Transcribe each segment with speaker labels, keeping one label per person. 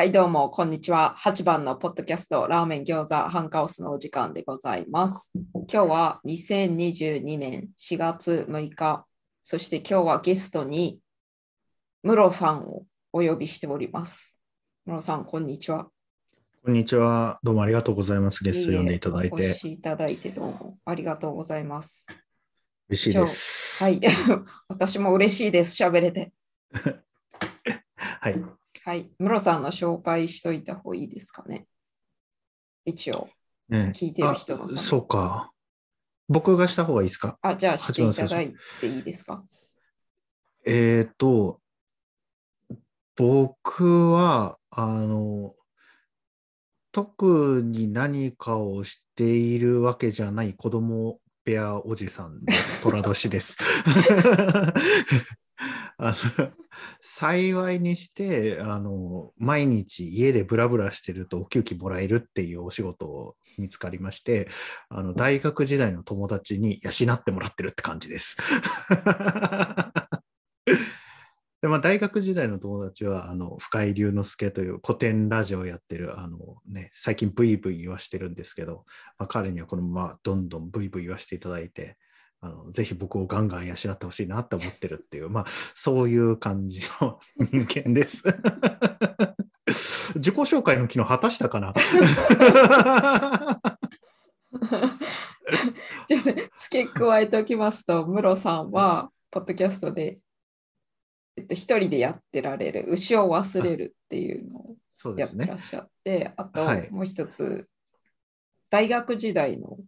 Speaker 1: はい、どうも、こんにちは。8番のポッドキャスト、ラーメン餃子ハンカオスのお時間でございます。今日は2022年4月6日、そして今日はゲストにムロさんをお呼びしております。ムロさん、こんにちは。
Speaker 2: こんにちは。どうもありがとうございます。ゲスト呼んでいただい
Speaker 1: お
Speaker 2: て
Speaker 1: 越。しいただいてどうもありがとうございます。
Speaker 2: 嬉しいです。
Speaker 1: はい、私も嬉しいです、喋れて。
Speaker 2: はい。
Speaker 1: はい、ムロさんの紹介しといた方がいいですかね。一応。
Speaker 2: ね
Speaker 1: 聞いてる人の
Speaker 2: そうか。僕がした方がいいですか？
Speaker 1: あ、じゃあしていただいていいですか？
Speaker 2: えっ、と、僕は、あの、特に何かをしているわけじゃない子供ペアおじさんです。虎年です。あの幸いにしてあの毎日家でブラブラしてるとお給金もらえるっていうお仕事を見つかりましてあの大学時代の友達に養ってもらってるって感じです。でまあ、大学時代の友達はあの深井龍之介という古典ラジオをやってるあの、ね、最近ブイブイ言わしてるんですけど、まあ、彼にはこのままどんどんブイブイ言わしていただいてあのぜひ僕をガンガン養ってほしいなって思ってるっていう、まあ、そういう感じの人間です。自己紹介の機能果たしたかな？
Speaker 1: 付け加えておきますと、ムロさんは、ポッドキャストで、えっと、一人でやってられる、牛を忘れるっていうのをやってらっ。しゃって、あと
Speaker 2: はい
Speaker 1: もう一つ、大学時代の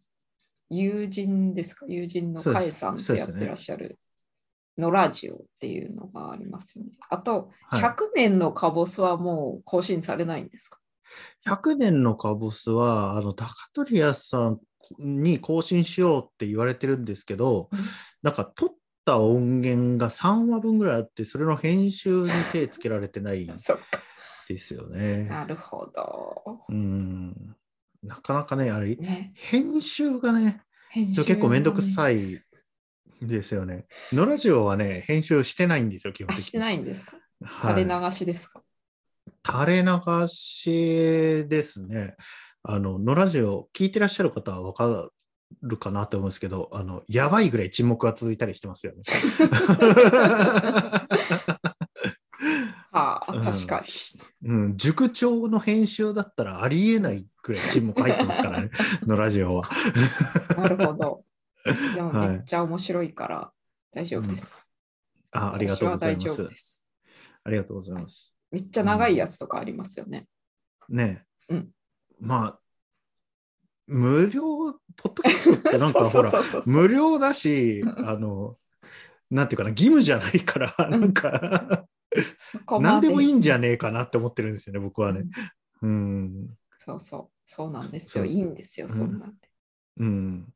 Speaker 1: 友人ですか、友人のカエさん
Speaker 2: そうですね
Speaker 1: とやってらっしゃるのラジオっていうのがありますよね。あと、
Speaker 2: はい
Speaker 1: 100年のカボスはもう更新されないんですか
Speaker 2: ？100年のカボスは、あの、高取屋さんに更新しようって言われてるんですけど、
Speaker 1: うん
Speaker 2: なんか撮った音源が3話分ぐらいあって、それの編集に手つけられてない。ですよね。
Speaker 1: なるほど。
Speaker 2: うん。なかなかね、あれ、
Speaker 1: ね、
Speaker 2: 編集がね、
Speaker 1: 編集
Speaker 2: 結構めんどく
Speaker 1: い。
Speaker 2: さいですよね。のラジオはね、編集してないんですよ、基本
Speaker 1: あ、
Speaker 2: 的に。
Speaker 1: してないんですか？
Speaker 2: はい
Speaker 1: 垂れ流しですか、
Speaker 2: 垂れ流しですね。あの、のラジオ聞いてらっしゃる方はわかるかなと思うんですけど、あの、やばいぐらい沈黙が続いたりしてますよね。
Speaker 1: はあ、
Speaker 2: うん
Speaker 1: 確かに。
Speaker 2: うん、塾長の編集だったらありえないぐらい沈黙入ってますからね、のラジオは。
Speaker 1: なるほど。でも
Speaker 2: はい
Speaker 1: めっちゃ面白いから大丈夫です。
Speaker 2: あありがとうございます
Speaker 1: 私は大丈夫で。す。
Speaker 2: ありがとうございます。
Speaker 1: めっちゃ長いやつとかありますよね。
Speaker 2: ねえ、
Speaker 1: うん
Speaker 2: まあ、無料、ポッドキャストってなんか ほら、無料だし、あの、なんていうかな、義務じゃないから、なんか、何でもいいんじ
Speaker 1: ゃ
Speaker 2: ゃねえかなって思ってるんですよね、僕はね。うん、
Speaker 1: そうそう。そうなんですよ。いいんですよ、
Speaker 2: うん
Speaker 1: そんなんで。
Speaker 2: うん、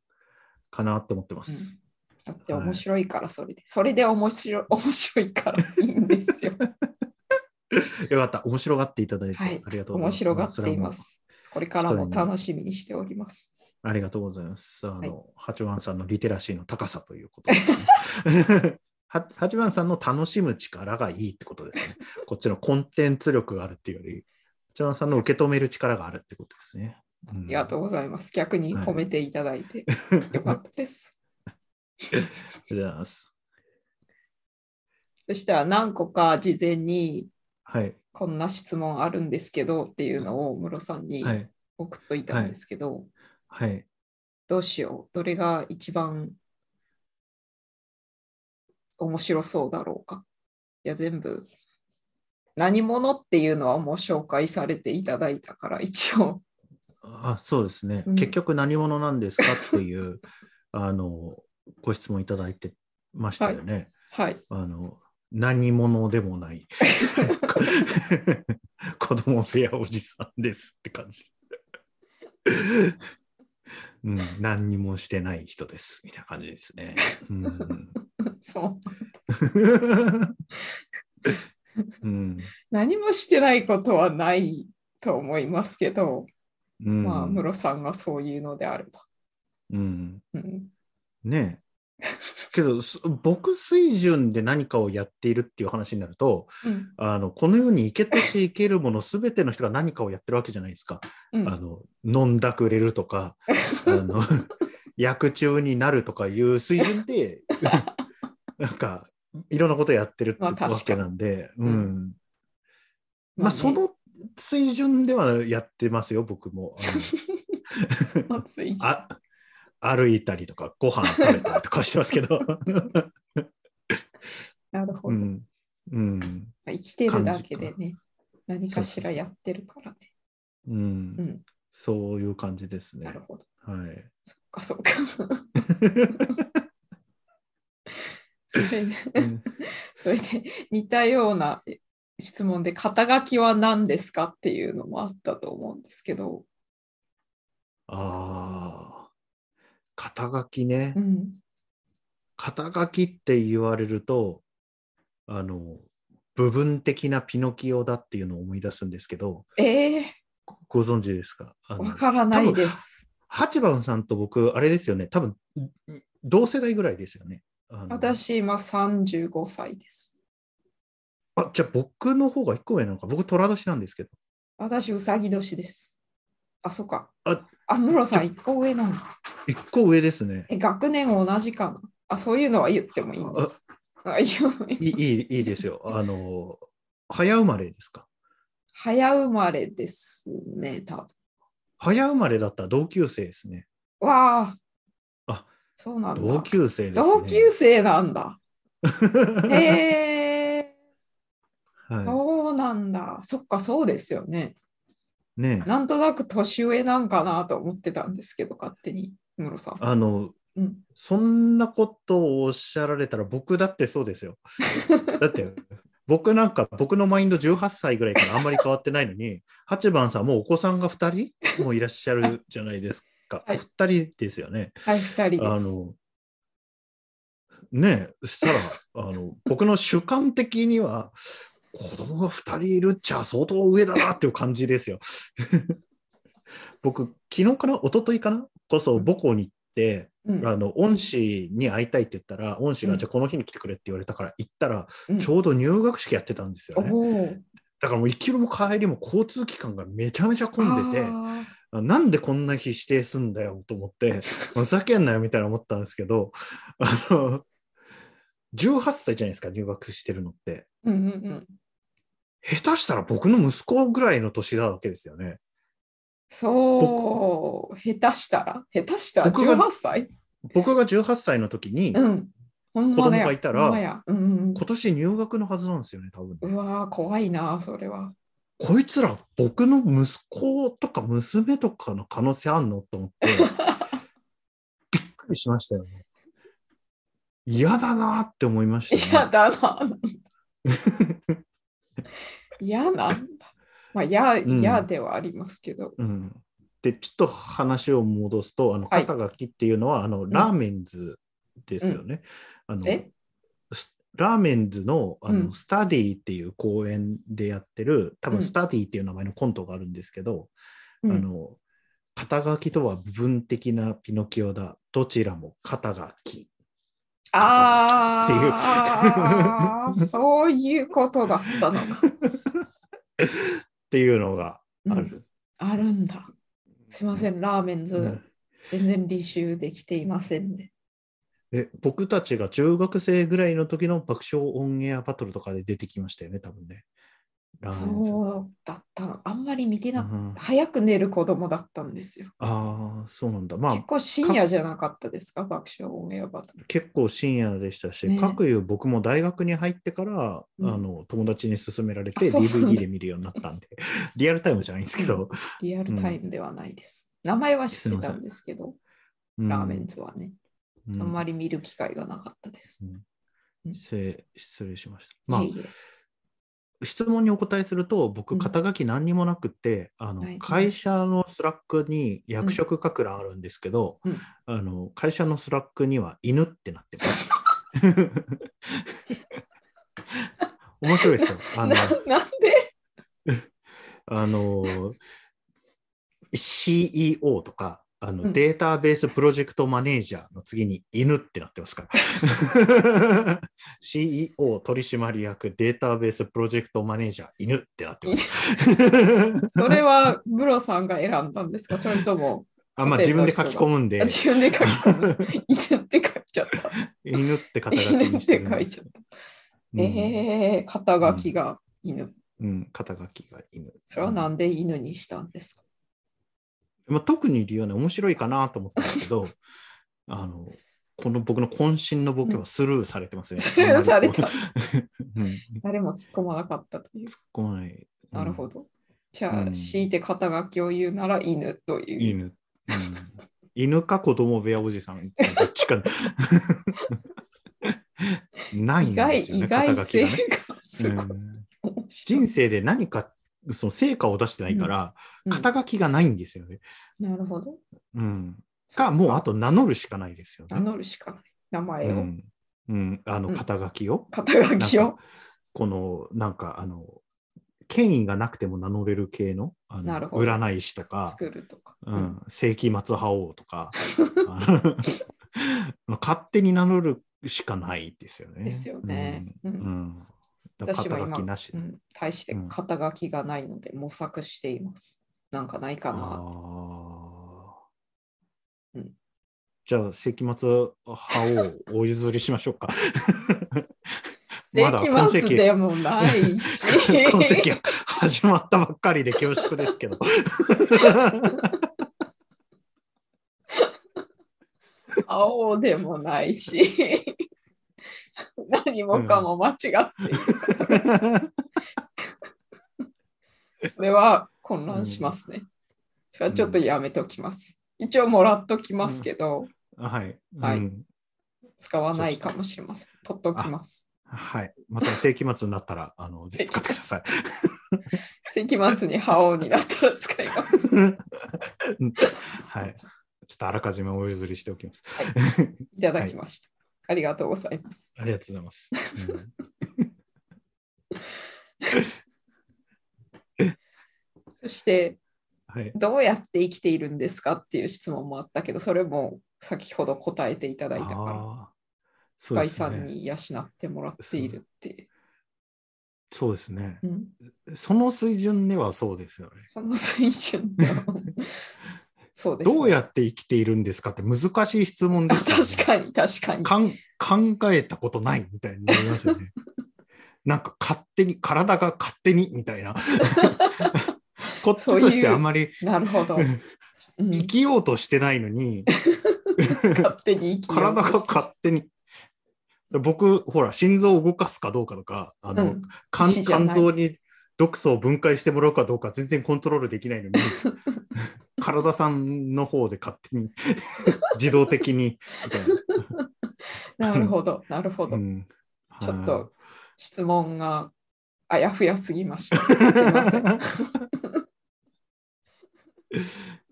Speaker 2: かなって思ってま
Speaker 1: うん
Speaker 2: す。
Speaker 1: だって面白いから、それで。それで面白い 面白いからいいんですよ。
Speaker 2: よかった、面白がっていただいて、
Speaker 1: はい
Speaker 2: ありがとうございます。
Speaker 1: 面白がっていま
Speaker 2: そ
Speaker 1: す。これからも楽しみにしております。
Speaker 2: ありがとうございます。あ
Speaker 1: はい
Speaker 2: の、八幡さんのリテラシーの高さということですね。は八幡さんの楽しむ力がいいってことですね。こっちのコンテンツ力があるっていうより、八幡さんの受け止める力があるってことですね。うん
Speaker 1: ありがとうございます。逆に褒めていただいて よかったです。
Speaker 2: ありがとうございます。
Speaker 1: そしたら何個か事前に
Speaker 2: はい。
Speaker 1: こんな質問あるんですけどっていうのをムロさんに
Speaker 2: はい。
Speaker 1: 送っといたんですけど、
Speaker 2: はい。
Speaker 1: どうしよう。どれが一番面白そうだろうか。いや、全部。何者っていうのはもう紹介されていただいたから、一応。
Speaker 2: あそうですね、
Speaker 1: うん
Speaker 2: 結局何者なんですかっていう あのご質問いただいてましたよね。
Speaker 1: はい。
Speaker 2: あの何者でもない 子供ペアおじさんですって感じ。うん、何にもしてない人ですみたいな感じですね。うん
Speaker 1: そう。
Speaker 2: うん。
Speaker 1: 何もしてないことはないと思いますけど、
Speaker 2: うん。
Speaker 1: まあ、ムロさんがそういうのであれば。
Speaker 2: うん、
Speaker 1: うん、
Speaker 2: ねけど、す僕水準で何かをやっているっていう話になると、
Speaker 1: うん。
Speaker 2: あのこの世に生けとし生けるもの全ての人が何かをやってるわけじゃないですか。
Speaker 1: うん。
Speaker 2: あの飲んだくれるとかあの 薬中になるとかいう水準でなんかいろんなことやってるってわけなんで、
Speaker 1: う
Speaker 2: うんんまあ
Speaker 1: ね
Speaker 2: その水準ではやってますよ僕も。あ歩いたりとかご飯食べたりとかしてますけど。
Speaker 1: なるほど。
Speaker 2: うん
Speaker 1: 生きてるだけでね、何かしらやってるからね。
Speaker 2: うん
Speaker 1: うん、
Speaker 2: そういう感じですね
Speaker 1: なる。ほど。
Speaker 2: はい。
Speaker 1: そっかそっか。それで似たような質問で肩書きは何ですかっていうのもあったと思うんですけど、
Speaker 2: ああ、肩書きね。
Speaker 1: う。ん、
Speaker 2: 肩書きって言われると、あの、部分的なピノキオだっていうのを思い出すんですけど、
Speaker 1: ええ
Speaker 2: ご存知ですか？
Speaker 1: わからないです。
Speaker 2: 八番さんと僕、あれですよね、多分同世代ぐらいですよね。
Speaker 1: 私、今35歳です。
Speaker 2: あ、じゃあ僕の方が一個上なのか。僕、虎年なんですけど。
Speaker 1: 私、うさぎ年です。あ、そっか。
Speaker 2: あ、
Speaker 1: あ、ムロさん、1個上なのか。
Speaker 2: 一個上ですね。
Speaker 1: え、学年同じかな？あ、そういうのは言ってもいいんですか？あいいよ
Speaker 2: いいですよ。あの、早生まれですか？
Speaker 1: 早生まれですね、多分。
Speaker 2: 早生まれだったら同級生ですね。
Speaker 1: わあ、
Speaker 2: あ、
Speaker 1: そうなんだ。
Speaker 2: 同級生ですね。
Speaker 1: 同級生なんだ。へえ、
Speaker 2: は
Speaker 1: そうなんだ。そっか、そうですよね。
Speaker 2: い、ねえ
Speaker 1: なんとなく年上なんかなと思ってたんですけど、勝手に、ムロさん。
Speaker 2: あの、
Speaker 1: うん、
Speaker 2: そんなことをおっしゃられたら僕だってそうですよ。だって僕なんか僕のマインド18歳ぐらいからあんまり変わってないのに、8番さんもうお子さんが2人もいらっしゃるじゃないですか。
Speaker 1: はい
Speaker 2: 2人ですよね。
Speaker 1: はい、二人です。
Speaker 2: あの、ねえ、したら、あの、僕の主観的には、子供が2人いるっちゃ相当上だなっていう感じですよ。僕、昨日かな？一昨日かな？こそ母校に行って、
Speaker 1: うん
Speaker 2: あの恩師に会いたいって言ったら、恩師
Speaker 1: うん
Speaker 2: がじゃあこの日に来てくれって言われたから行ったら、
Speaker 1: うん
Speaker 2: ちょうど入学式やってたんですよね。だからもう行きも帰りも交通機関がめちゃめちゃ混んでて、なんでこんな日指定すんだよと思って、ふざけんなよみたいな思ったんですけど、あの、18歳じゃないですか、入学してるのって。
Speaker 1: ーうんうんうん。
Speaker 2: 下手したら僕の息子ぐらいの年なわけですよね。
Speaker 1: そう、下手したら、下手したら
Speaker 2: 僕が
Speaker 1: 18歳？
Speaker 2: 僕が18歳の時に、
Speaker 1: うん。
Speaker 2: 子供がいたら
Speaker 1: うんうん
Speaker 2: 今年入学のはずなんですよね、多分。
Speaker 1: うん、うわー、怖いな、それは。
Speaker 2: こいつら僕の息子とか娘とかの可能性あんのと思って、びっくりしましたよね。嫌だなって思いました
Speaker 1: 嫌
Speaker 2: ね。
Speaker 1: だな。嫌なんだ。まあ、嫌、
Speaker 2: ん
Speaker 1: 嫌ではありますけど。
Speaker 2: うん、で、ちょっと話を戻すと、あの
Speaker 1: はい
Speaker 2: 肩書きっていうのは、あのラーメンズですよね。あの
Speaker 1: え？
Speaker 2: スラーメンズのあの、
Speaker 1: うん
Speaker 2: スタディっていう公演でやってる、多
Speaker 1: うん
Speaker 2: 分スタディっていう名前のコントがあるんですけど、
Speaker 1: うん
Speaker 2: あの肩書きとは部分的なピノキオだ。どちらも肩書き。
Speaker 1: あ
Speaker 2: っていう
Speaker 1: そういうことだったのか。
Speaker 2: っていうのがある。
Speaker 1: あるんだ。すいません、ラーメンズ、
Speaker 2: うん
Speaker 1: 全然履修できていませんね。
Speaker 2: え僕たちが中学生ぐらいの時の爆笑オンエアバトルとかで出てきましたよね、多分ね。ラーメンズ。
Speaker 1: そうだったの。あんまり見てなく
Speaker 2: うん
Speaker 1: 早く寝る子供だったんですよ。
Speaker 2: ああ、そうなんだ。まあ
Speaker 1: 結構深夜じゃなかったですか、爆笑オンエアバトル。
Speaker 2: 結構深夜でしたし、
Speaker 1: ね
Speaker 2: かくいう僕も大学に入ってから、
Speaker 1: うん
Speaker 2: あの友達に勧められて DVD で見るようになったんで、リアルタイムじゃないんですけど、
Speaker 1: リアルタイムではないです。名前は知ってたんですけど、
Speaker 2: うん
Speaker 1: ラーメンズはね、
Speaker 2: うん
Speaker 1: あんまり見る機会がなかったです。
Speaker 2: せ失礼しました。まあ
Speaker 1: いえ、いえ
Speaker 2: 質問にお答えすると、僕、
Speaker 1: うん
Speaker 2: 肩書き何にもなくて、あの
Speaker 1: はい
Speaker 2: 会社のスラックに役職書く欄あるんですけど、
Speaker 1: うん
Speaker 2: あの会社のスラックには犬ってなってます。面白いですよ。あの
Speaker 1: ななんで？
Speaker 2: あの CEO とか、あの、
Speaker 1: うん
Speaker 2: データベースプロジェクトマネージャーの次に犬ってなってますから。CEO 取締役データベースプロジェクトマネージャー犬ってなってます。
Speaker 1: それはブロさんが選んだんですか？それとも
Speaker 2: あまあ、自分で書き込むんで
Speaker 1: あ、自分で書き込む犬って書いちゃった。
Speaker 2: 犬って肩書き
Speaker 1: 犬って
Speaker 2: にしてるん
Speaker 1: 書いちゃった。
Speaker 2: うん
Speaker 1: えー、肩書きが犬。
Speaker 2: うん、肩書きが犬。
Speaker 1: それはなんで犬にしたんですか？
Speaker 2: まあ、特に理由はね、面白いかなと思ったんだけど、あの、この僕の渾身のボケはスルーされてますね。
Speaker 1: スルーされた 誰も突っ込まなかったという。
Speaker 2: 突っ込まない。ど。
Speaker 1: なるほど。じゃあ、
Speaker 2: うん
Speaker 1: 強いて肩書きを言うなら犬という。
Speaker 2: 犬。うん、犬か子供部屋おじさん。どっちか。ないんですよね、
Speaker 1: 意外性
Speaker 2: が
Speaker 1: すごい
Speaker 2: 人生で何かその成果を出してないから、
Speaker 1: うん
Speaker 2: 肩書きがないんですよね。
Speaker 1: なるほど。
Speaker 2: うん。か、もうあと名乗るしかないですよね。
Speaker 1: 名乗るしかない。名前を。
Speaker 2: うん。うん、あの
Speaker 1: うん
Speaker 2: 肩書きを。
Speaker 1: 肩書きを？
Speaker 2: このなんかあの権威がなくても名乗れる系のあの占い師とか、
Speaker 1: 作るとか。
Speaker 2: うん、世紀末覇王とか 勝手に名乗るしかないですよね。
Speaker 1: ですよね。う
Speaker 2: うんん。うん
Speaker 1: 私は今
Speaker 2: 肩書きなしで。
Speaker 1: うん、対して肩書きがないので模索しています。なんかないかな。うん
Speaker 2: じゃあ、世紀末派をお譲りしましょうか。
Speaker 1: 世紀末でもないし。
Speaker 2: 今世が始まったばっかりで恐縮ですけど。
Speaker 1: 青でもないし。何もかも間違っている。これは混乱しますね。それはちょっとやめときます。一応もらっときますけど、
Speaker 2: はい。
Speaker 1: はい
Speaker 2: うん
Speaker 1: 使わないかもしれません。取っときます。
Speaker 2: はい。また世紀末にななったら、あの、ぜひ使ってください。
Speaker 1: 世紀末に覇王になったら使います。
Speaker 2: うんはい。ちょっとあらかじめお譲りしておきます。
Speaker 1: いただきました。ありがとうございます。
Speaker 2: ありがとうございます。
Speaker 1: そして、
Speaker 2: はい。
Speaker 1: どうやって生きているんですかっていう質問もあったけど、それも先ほど答えていただいたから、深井
Speaker 2: ですね。
Speaker 1: さんに養ってもらっているって。
Speaker 2: そうですね。
Speaker 1: うん、
Speaker 2: その水準ではそうですよね。
Speaker 1: その水準のそうです、ね。
Speaker 2: どうやって生きているんですかって難しい質問ですよね
Speaker 1: 確かに、確かに。
Speaker 2: 考えたことないみたいになりますよね。なんか勝手に、体が勝手にみたいな。こっちとしてあんまり
Speaker 1: なるほど。うん、
Speaker 2: 生きようとしてないのに、
Speaker 1: 勝手に
Speaker 2: 体が勝手に。僕、ほら、心臓を動かすかどうかとか、あの、
Speaker 1: うん
Speaker 2: 肝臓に毒素を分解してもらうかどうか全然コントロールできないのに、体さんの方で勝手に 自動的にな。
Speaker 1: なるほど、なるほど。
Speaker 2: うん
Speaker 1: ちょっと質問があやふやすぎました。すいません。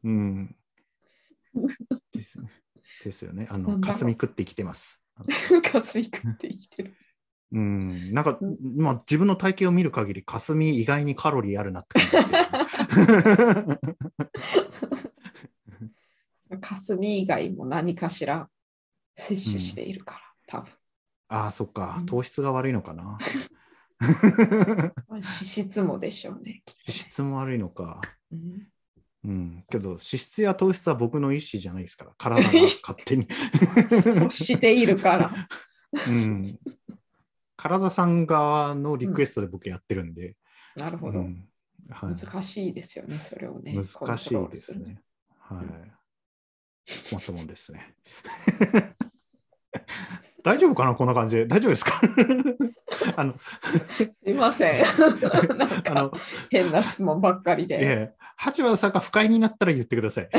Speaker 2: うん。ですね。ですよね。あの、霞食って生きてます。
Speaker 1: 霞食って生きてる。
Speaker 2: うん。なんか
Speaker 1: う、
Speaker 2: まあ、自分の体型を見る限り、霞意外にカロリーあるなって感じ
Speaker 1: 霞 以外も何かしら摂取しているから、多分。
Speaker 2: ああ、そっか
Speaker 1: うん。
Speaker 2: 糖質が悪いのかな。
Speaker 1: 脂質もでしょうね。
Speaker 2: 脂質も悪いのか。
Speaker 1: うん
Speaker 2: うん。けど、脂質や糖質は僕の意思じゃないですから。体が勝手に。
Speaker 1: 欲しているから。
Speaker 2: うん。体さん側のリクエストで僕やってるんで。
Speaker 1: なるほど。
Speaker 2: うんはい、
Speaker 1: 難しいですよね、それをね。
Speaker 2: 難しいですね。はい。困ったもんですね。大丈夫かなこんな感じで。大丈夫ですか？あの、
Speaker 1: すいません。なん
Speaker 2: あ
Speaker 1: か
Speaker 2: の、
Speaker 1: 変な質問ばっかり
Speaker 2: え
Speaker 1: で。
Speaker 2: え、八幡さんが不快になったら言ってください。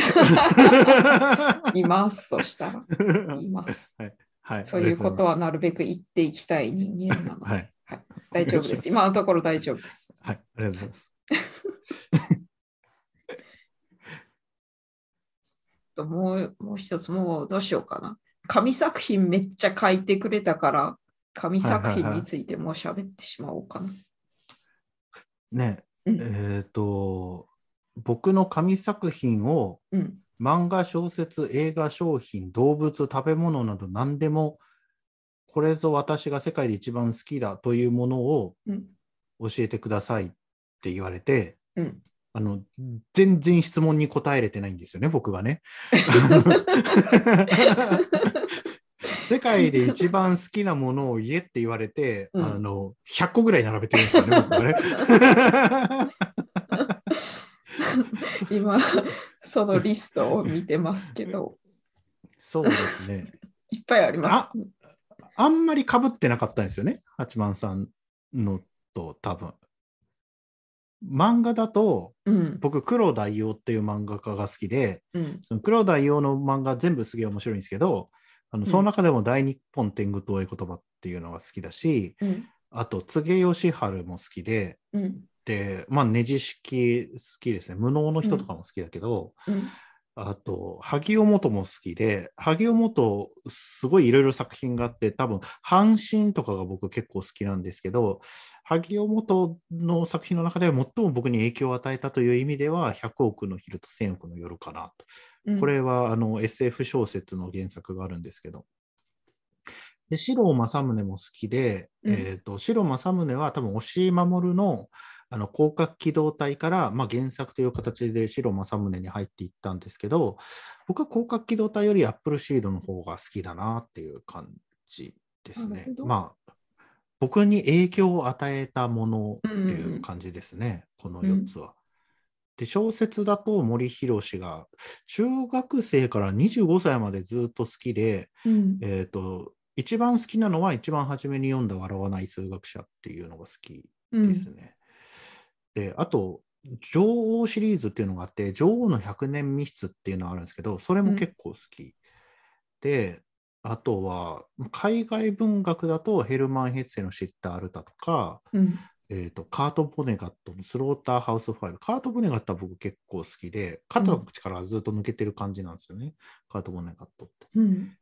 Speaker 1: います、そしたら。います。
Speaker 2: はい。
Speaker 1: そういうことはなるべく言っていきたい人間なので、
Speaker 2: はい。
Speaker 1: 大丈夫です。今のところ大丈夫です。
Speaker 2: はい。ありがとうございます。
Speaker 1: ともうもう一つ、もうどうしようかな。紙作品めっちゃ書いてくれたから、紙作品についてもう喋ってしまおうかな。
Speaker 2: ね、
Speaker 1: うん
Speaker 2: えっ、と、僕の紙作品を、
Speaker 1: うん。
Speaker 2: 漫画、小説、映画、商品、動物、食べ物など何でも、これぞ私が世界で一番好きだというものを
Speaker 1: うん
Speaker 2: 教えてくださいって言われて、
Speaker 1: うん
Speaker 2: あの全然質問に答えれてないんですよね、僕がね。世界で一番好きなものを言えって言われて、
Speaker 1: うん
Speaker 2: あの100個ぐらい並べてるんですよね、僕はね。
Speaker 1: 今、そのリストを見てますけど、
Speaker 2: そうですね。
Speaker 1: いっぱいあります。
Speaker 2: あんまり被ってなかったんですよね、八幡さんのと多分。漫画だと、
Speaker 1: うん。
Speaker 2: 僕、黒大王っていう漫画家が好きで、
Speaker 1: うん。
Speaker 2: その黒大王の漫画全部すげえ面白いんですけど、あの
Speaker 1: うん
Speaker 2: その中でも大日本天狗東映言葉っていうのが好きだし、
Speaker 1: うん。
Speaker 2: あと、柘植義治も好きで、
Speaker 1: うん。
Speaker 2: で、まあ、ねじ式好きですね。無能の人とかも好きだけど、
Speaker 1: うん。
Speaker 2: あと、萩尾元も好きで、萩尾元、すごいいろいろ作品があって、多分、阪神とかが僕結構好きなんですけど、萩尾元の作品の中では最も僕に影響を与えたという意味では、100億の昼と1000億の夜かなと。
Speaker 1: うん
Speaker 2: これはあの SF 小説の原作があるんですけど。で、四郎正宗も好きで、
Speaker 1: うん
Speaker 2: えっ、と、四郎正宗は多分、押井守のあの広角機動隊から、まあ、原作という形で四郎正宗に入っていったんですけど、僕は広角機動隊よりアップルシードの方が好きだなっていう感じですねまあ、僕に影響を与えたものっていう感じですね、この4つは。で小説だと森博が中学生から25歳までずっと好きで、
Speaker 1: うん。
Speaker 2: えー、と一番好きなのは一番初めに読んだ「笑わない数学者」っていうのが好き
Speaker 1: うん
Speaker 2: ですね。であと女王シリーズっていうのがあって女王の100年密室っていうのがあるんですけどそれも結構好き。であとは海外文学だとヘルマン・ヘッセの「知ったアルタ」とか、
Speaker 1: うん。
Speaker 2: えー、とカート・ボネガットのスローターハウス5。カート・ボネガットは僕結構好きで、肩の力がずっと抜けてる感じなんですよね、カート・ボネガットって。
Speaker 1: うん。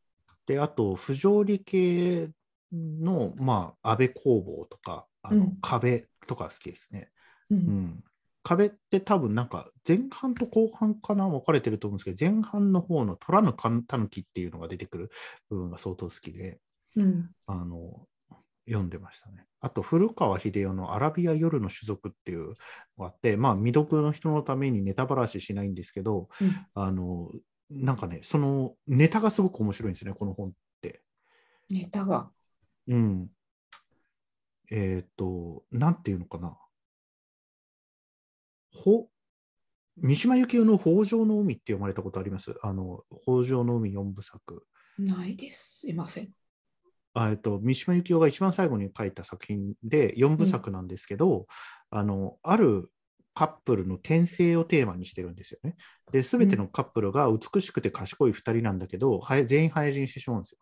Speaker 2: で、あと、不条理系の、まあ、安倍工房とか、あの
Speaker 1: うん
Speaker 2: 壁とか好きですね。
Speaker 1: う。
Speaker 2: うんん。壁って多分なんか前半と後半かな分かれてると思うんですけど、前半の方の虎のたぬきっていうのが出てくる部分が相当好きで、
Speaker 1: うん。
Speaker 2: あの、読んでましたね。あと、古川秀夫のアラビア夜の種族っていうのがあって、まあ、未読の人のためにネタばらししないんですけど、
Speaker 1: うん
Speaker 2: あの、なんかね、そのネタがすごく面白いんですね、この本って。
Speaker 1: ネタが。
Speaker 2: うん。えっ、と、なんていうのかな。ほ三島由紀夫の北条の海って読まれたことあります？あの、北条の海四部作。
Speaker 1: ないです。すいません。
Speaker 2: あえっと、三島由紀夫が一番最後に書いた作品で4部作なんですけど、あのあるカップルの転生をテーマにしてるんですよね。で、すべてのカップルが美しくて賢い2人なんだけど、はや全員早死にしてしまうんですよ。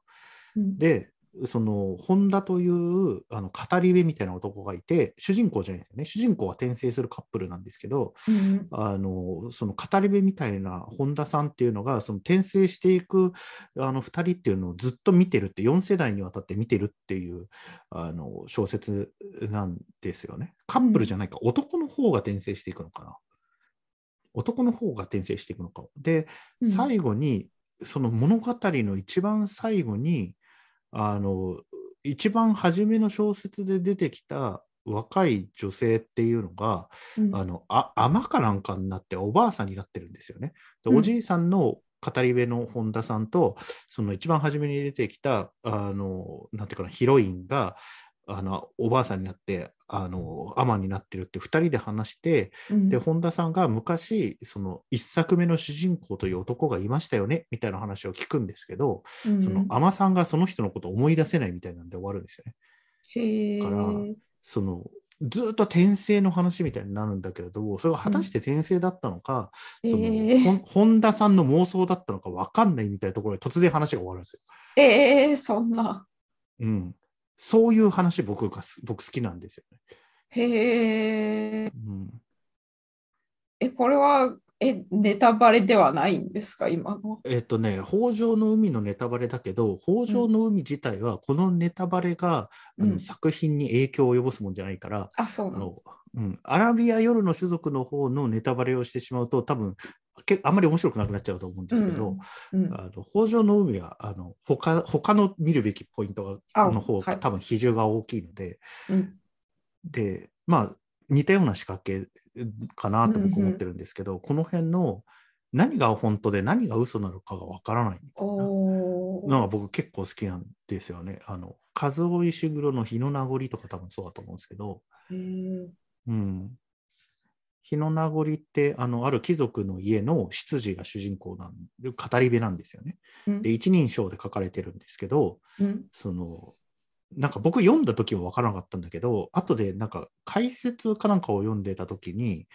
Speaker 1: うん。
Speaker 2: で、その本田というあの語り部みたいな男がいて、主人公じゃないですよね。主人公は転生するカップルなんですけど、
Speaker 1: うん。
Speaker 2: あのその語り部みたいな本田さんっていうのがその転生していくあの2人っていうのをずっと見てるって4世代にわたって見てるっていうあの小説なんですよね。カップルじゃないか、男の方が転生していくのかな。男の方が転生していくのか。で、
Speaker 1: うん
Speaker 2: 最後にその物語の一番最後にあの一番初めの小説で出てきた若い女性っていうのが
Speaker 1: うん
Speaker 2: あの、あ、尼かなんかになっておばあさんになってるんですよね。で
Speaker 1: うん
Speaker 2: おじいさんの語り部の本田さんと、その一番初めに出てきた、あの、なんていうかな、ヒロインが、あの、おばあさんになって、あの、尼になってるって二人で話して、
Speaker 1: うん
Speaker 2: で、本田さんが昔、その一作目の主人公という男がいましたよね、みたいな話を聞くんですけど、
Speaker 1: うん
Speaker 2: その、尼さんがその人のことを思い出せないみたいなんで終わるんですよね。
Speaker 1: へえ。
Speaker 2: からそのずっと転生の話みたいになるんだけれども、それが果たして転生だったのか、その
Speaker 1: えー
Speaker 2: 本田さんの妄想だったのか分かんないみたいなところで突然話が終わるんですよ。
Speaker 1: えー、そんな。
Speaker 2: うん、そういう話僕がす僕好きなんですよね。
Speaker 1: へえ。
Speaker 2: うん、
Speaker 1: え、これは、え、ネタバレではないんですか、今の。
Speaker 2: えっとね、北条の海のネタバレだけど、北条の海自体はこのネタバレが、あの
Speaker 1: うん
Speaker 2: 作品に影響を及ぼすもんじゃないから、
Speaker 1: あ、そう
Speaker 2: あ
Speaker 1: なの。
Speaker 2: のうん、アラビア夜の種族の方のネタバレをしてしまうと、多分けあんまり面白くなくなっちゃうと思うんですけど、
Speaker 1: うん、
Speaker 2: あの北条の海はあの他他の見るべきポイント
Speaker 1: あ
Speaker 2: がの方が
Speaker 1: はい。
Speaker 2: 多分比重が大きいので、
Speaker 1: うん。
Speaker 2: で、まあ、似たような仕掛けかなと僕思ってるんですけど、この辺の何が本当で何が嘘なのかがわからないみたいなのが僕結構好きなんですよね。あの、和尾石黒の日の名残とか多分そうだと思うんですけど、うん。日の名残って、あの、ある貴族の家の執事が主人公なんで、語り部なんですよね。
Speaker 1: うん
Speaker 2: で、一人称で書かれてるんですけど、
Speaker 1: うん
Speaker 2: その、なんか僕読んだ時は分からなかったんだけど、後でなんか解説かなんかを読んでた時に、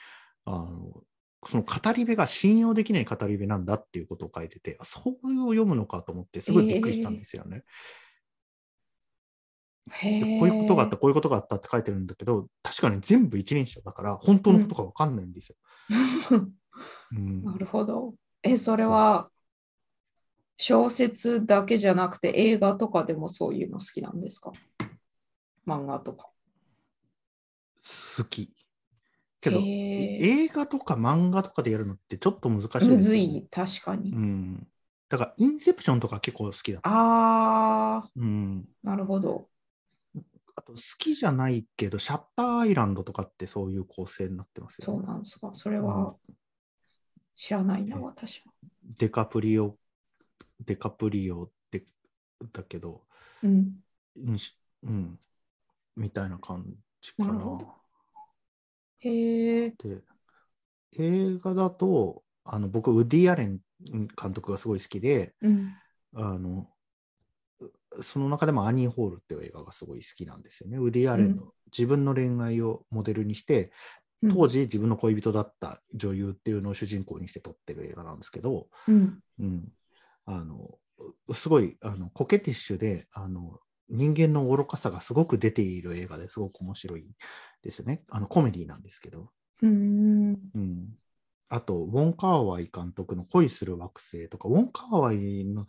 Speaker 2: あの、その語り部が信用できない語り部なんだっていうことを書いてて、あそういう読むのかと思って、すごいびっくりしたんですよね。
Speaker 1: へー
Speaker 2: でこういうことがあった、こういうことがあったって書いてるんだけど、確かに全部一人称だから、本当のことか分かんないんですよ。うん
Speaker 1: なるほど。え、それは小説だけじゃなくて映画とかでもそういうの好きなんですか？漫画とか。
Speaker 2: 好き。けど、映画とか漫画とかでやるのってちょっと難しいね
Speaker 1: むずい、確かに。
Speaker 2: うん。だから、インセプションとか結構好きだった。
Speaker 1: あ
Speaker 2: うん。
Speaker 1: ー、なるほど。
Speaker 2: あと、好きじゃないけど、シャッターアイランドとかってそういう構成になってますよ
Speaker 1: そう
Speaker 2: ね。
Speaker 1: なんですか。それは知らないな、
Speaker 2: え
Speaker 1: 私は。
Speaker 2: デカプリオ、デカプリオって、だけど、
Speaker 1: うん。
Speaker 2: うん、みたいな感じかな。
Speaker 1: なへえ。
Speaker 2: で、映画だと、あの僕、ウッディ・アレン監督がすごい好きで、
Speaker 1: うん。
Speaker 2: あの、その中でもアニー・ホールっていう映画がすごい好きなんですよね。ウッディ・アレンの自分の恋愛をモデルにして、当時自分の恋人だった女優っていうのを主人公にして撮ってる映画なんですけど、
Speaker 1: うん。
Speaker 2: うん、あのすごいあのコケティッシュであの人間の愚かさがすごく出ている映画ですごく面白いですよね。あのコメディなんですけど。
Speaker 1: うん。
Speaker 2: うん、あと、ウォン・カーワイ監督の恋する惑星とか、ウォン・カーワイの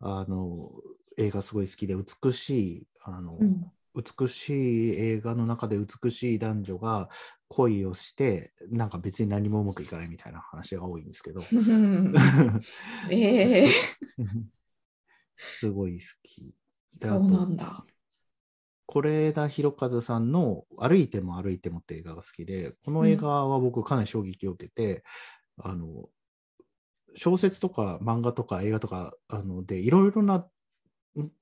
Speaker 2: あの映画すごい好きで、美しいあの、
Speaker 1: うん。
Speaker 2: 美しい映画の中で美しい男女が恋をして、なんか別に何もうまくいかないみたいな話が多いんですけど。
Speaker 1: ええ
Speaker 2: す すごい好き。で
Speaker 1: そうなんだ。
Speaker 2: 是枝裕和さんの「歩いても歩いても」って映画が好きで、この映画は僕かなり衝撃を受けて、あの小説とか漫画とか映画とかあのでいろいろな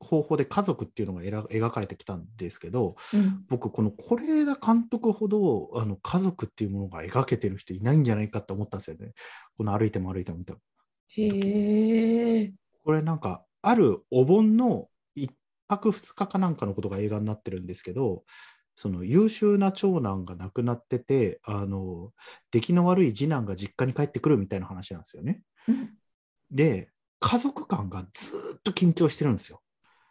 Speaker 2: 方法で家族っていうのが描描かれてきたんですけど、
Speaker 1: うん。
Speaker 2: 僕この是枝監督ほどあの家族っていうものが描けてる人いないんじゃないかって思ったんですよね。この歩いても歩いても見た。
Speaker 1: へえ。
Speaker 2: これなんかあるお盆の1泊2日かなんかのことが映画になってるんですけどその優秀な長男が亡くなっててあの出来の悪い次男が実家に帰ってくるみたいな話なんですよね。
Speaker 1: うん
Speaker 2: で家族間がずーっと緊張してるんですよ。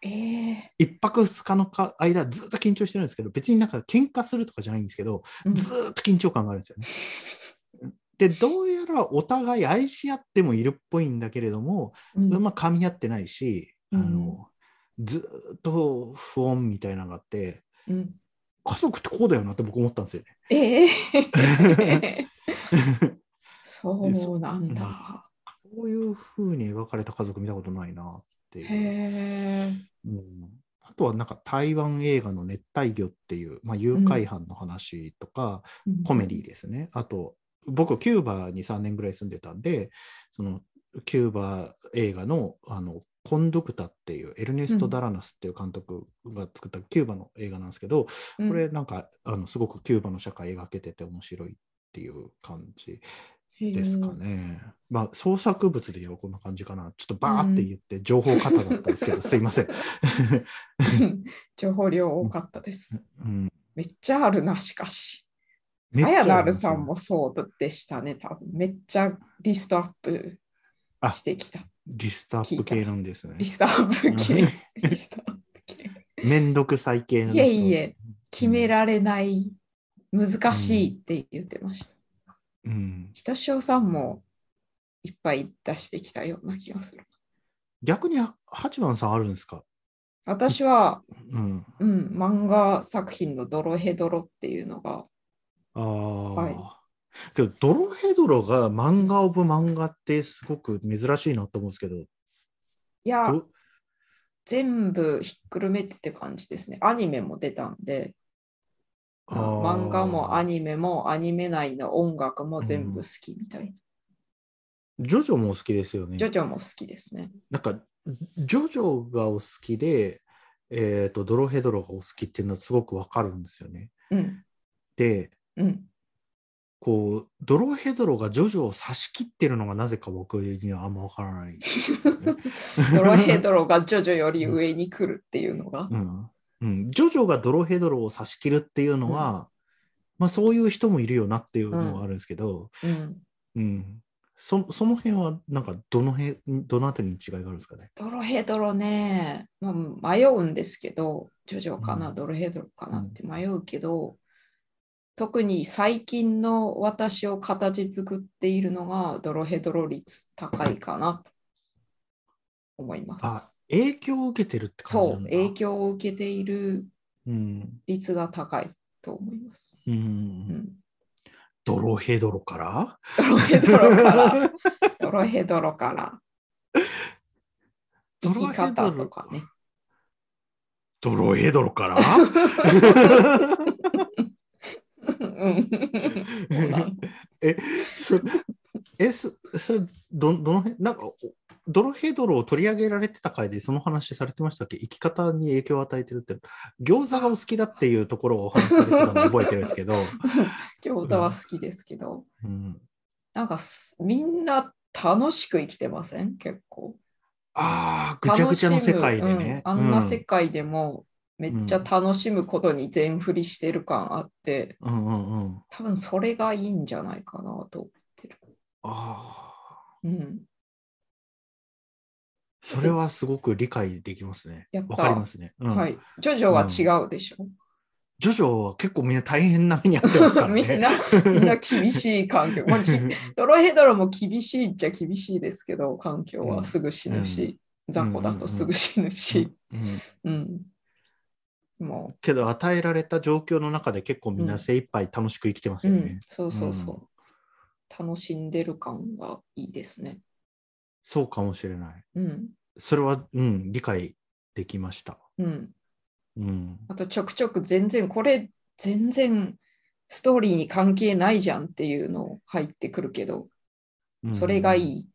Speaker 1: ええ。
Speaker 2: 1泊2日のか間ずっと緊張してるんですけど別になんか喧嘩するとかじゃないんですけど
Speaker 1: うん
Speaker 2: ずーっと緊張感があるんですよね。でどうやらお互い愛し合ってもいるっぽいんだけれども、
Speaker 1: うん
Speaker 2: まあ、噛み合ってないし、
Speaker 1: うん
Speaker 2: あのずーっと不穏みたいなのがあって
Speaker 1: うん
Speaker 2: 家族ってこうだよなって僕思ったんですよね。
Speaker 1: ええ。そうなんだ。
Speaker 2: こういう風に描かれた家族見たことないなっていう。あとはなんか台湾映画の熱帯魚っていう、まあ、誘拐犯の話とか、コメディですね。あと、僕、キューバに3年ぐらい住んでたんで、そのキューバ映画のあのコンドクタっていう、エルネスト・ダラナスっていう監督が作ったキューバの映画なんですけど、
Speaker 1: うん。
Speaker 2: これなんかあのすごくキューバの社会描けてて面白いっていう感じですかね。まあ創作物で言えばこんな感じかな。ちょっとバーって言って情報過多だったんですけど、すいません。
Speaker 1: 情報量多かったです。
Speaker 2: うん、
Speaker 1: めっちゃあるな、しかし。
Speaker 2: めっちゃ
Speaker 1: あやなるさんもそうでしたね、多分めっちゃリストアップ
Speaker 2: あ
Speaker 1: してきた。
Speaker 2: リストアップ系なんですね
Speaker 1: リ。ストアップ系。リストアップ系。
Speaker 2: めん どくさい系
Speaker 1: いえいえ、決められない、難しいって言ってました。
Speaker 2: うん、
Speaker 1: ひとしおさんもいっぱい出してきたような気がする。
Speaker 2: 逆に八番さんあるんですか、
Speaker 1: 私は、
Speaker 2: うん、
Speaker 1: うん、漫画作品のドロヘドロっていうのが
Speaker 2: ああ。
Speaker 1: はい。
Speaker 2: けど、ドロヘドロが漫画オブ漫画ってすごく珍しいなと思うんですけど、
Speaker 1: いや、
Speaker 2: ど
Speaker 1: 全部ひっくるめてって感じですね。アニメも出たんで、漫画もアニメもアニメ内の音楽も全部好きみたいな。
Speaker 2: ジョジョも好きですよね。
Speaker 1: ジョジョも好きですね。
Speaker 2: なんか、ジョジョがお好きで、えっ、と、ドロヘドロがお好きっていうのはすごくわかるんですよね。
Speaker 1: うん。
Speaker 2: で、
Speaker 1: うん。
Speaker 2: こう、ドロヘドロがジョジョを差し切ってるのがなぜか僕にはあんまわからない。
Speaker 1: ドロヘドロがジョジョより上に来るっていうのが。
Speaker 2: うんうん、ジョジョがドロヘドロを差し切るっていうのは、まあそういう人もいるよなっていうのはあるんですけど、
Speaker 1: うん。
Speaker 2: うんそその辺はなんかどの辺どのあたりに違いがあるんですかね？
Speaker 1: ドロヘドロね、まあ、迷うんですけど、ジョジョかな、
Speaker 2: うん
Speaker 1: ドロヘドロかなって迷うけど、特に最近の私を形作っているのがドロヘドロ率高いかなと思います。
Speaker 2: あ影響を受けてるって感じ
Speaker 1: そう。影響を受けている
Speaker 2: うん。
Speaker 1: 率が高いと思います。
Speaker 2: うん。
Speaker 1: うん、
Speaker 2: ドロヘドロから？
Speaker 1: ドロヘドロから、ドロヘドロから、生き方とかね。
Speaker 2: ドロヘドロから？
Speaker 1: うん。そうなんだ。
Speaker 2: え、そえそそれど、どの辺、なんか、おドロヘドロを取り上げられてた回でその話されてましたっけ？生き方に影響を与えてるって。餃子がお好きだっていうところをお話しされてたのを覚えてるんですけど、
Speaker 1: 餃子は好きですけど、
Speaker 2: うん、
Speaker 1: なんかすみんな楽しく生きてません？結構。
Speaker 2: ああ、ぐちゃぐちゃの世界でね。
Speaker 1: うん。あんな世
Speaker 2: 界、
Speaker 1: 界でもめっちゃ楽しむことに全振りしてる感あって、
Speaker 2: うんうんうん。
Speaker 1: 多分それがいいんじゃないかなと思ってる。
Speaker 2: ああ、
Speaker 1: うん、
Speaker 2: それはすごく理解できますねわかりますね。うん
Speaker 1: はい。ジョジョは違うでしょ？
Speaker 2: ジョジョは結構みんな大変な目に遭ってますからね。
Speaker 1: みんな、みんな厳しい環境。まあきドロヘドロも厳しいっちゃ厳しいですけど、環境はすぐ死ぬし、雑魚だとすぐ死ぬし、
Speaker 2: うん
Speaker 1: うん。も
Speaker 2: けど与えられた状況の中で結構みんな精一杯楽しく生きてます
Speaker 1: う、う
Speaker 2: よね。
Speaker 1: ん、そうそうそう。楽しんでる感がいいですね。
Speaker 2: そうかもしれない。
Speaker 1: うん。
Speaker 2: それは、うん、理解できました。
Speaker 1: うん。
Speaker 2: うん。
Speaker 1: あとちょくちょく全然、これ全然ストーリーに関係ないじゃんっていうの入ってくるけど、それがい
Speaker 2: い。
Speaker 1: い。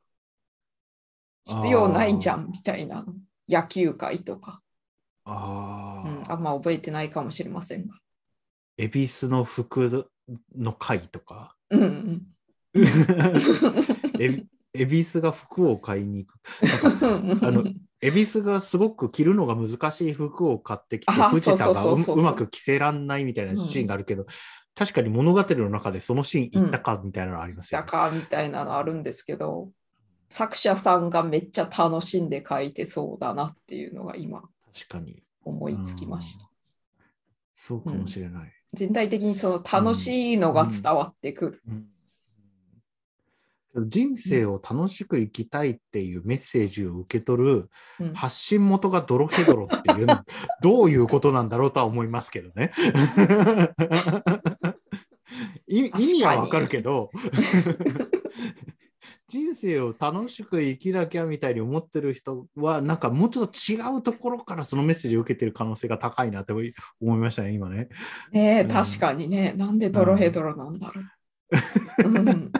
Speaker 1: 必要ないじゃんみたいな野球界とか、
Speaker 2: あ
Speaker 1: うん、
Speaker 2: あ、
Speaker 1: あんま覚えてないかもしれませんが。
Speaker 2: 恵比寿の服の会とか？
Speaker 1: うんうん。
Speaker 2: 恵比寿が服を買いに行く。あの恵比寿がすごく着るのが難しい服を買ってきて、
Speaker 1: あ
Speaker 2: 藤田が
Speaker 1: そう
Speaker 2: まく着せらんないみたいなシーンがあるけど、確かに物語の中でそのシーン行ったかみたいなのありますよ
Speaker 1: だ
Speaker 2: ね。
Speaker 1: かみたいなのあるんですけど、作者さんがめっちゃ楽しんで書いてそうだなっていうのが今
Speaker 2: 確かに。
Speaker 1: 思いつきました。
Speaker 2: そうかもしれない。
Speaker 1: 全体的にその楽しいのが伝わってくる。
Speaker 2: うん人生を楽しく生きたいっていうメッセージを受け取る
Speaker 1: うん
Speaker 2: 発信元がドロヘドロっていうの どういうことなんだろうとは思いますけどね。意意味はわかるけど人生を楽しく生きなきゃみたいに思ってる人はなんかもうちょっと違うところからそのメッセージを受けてる可能性が高いなって思いましたね今ね。
Speaker 1: ねえ、
Speaker 2: うん
Speaker 1: 確かにね、なんでドロヘドロなんだろう。うん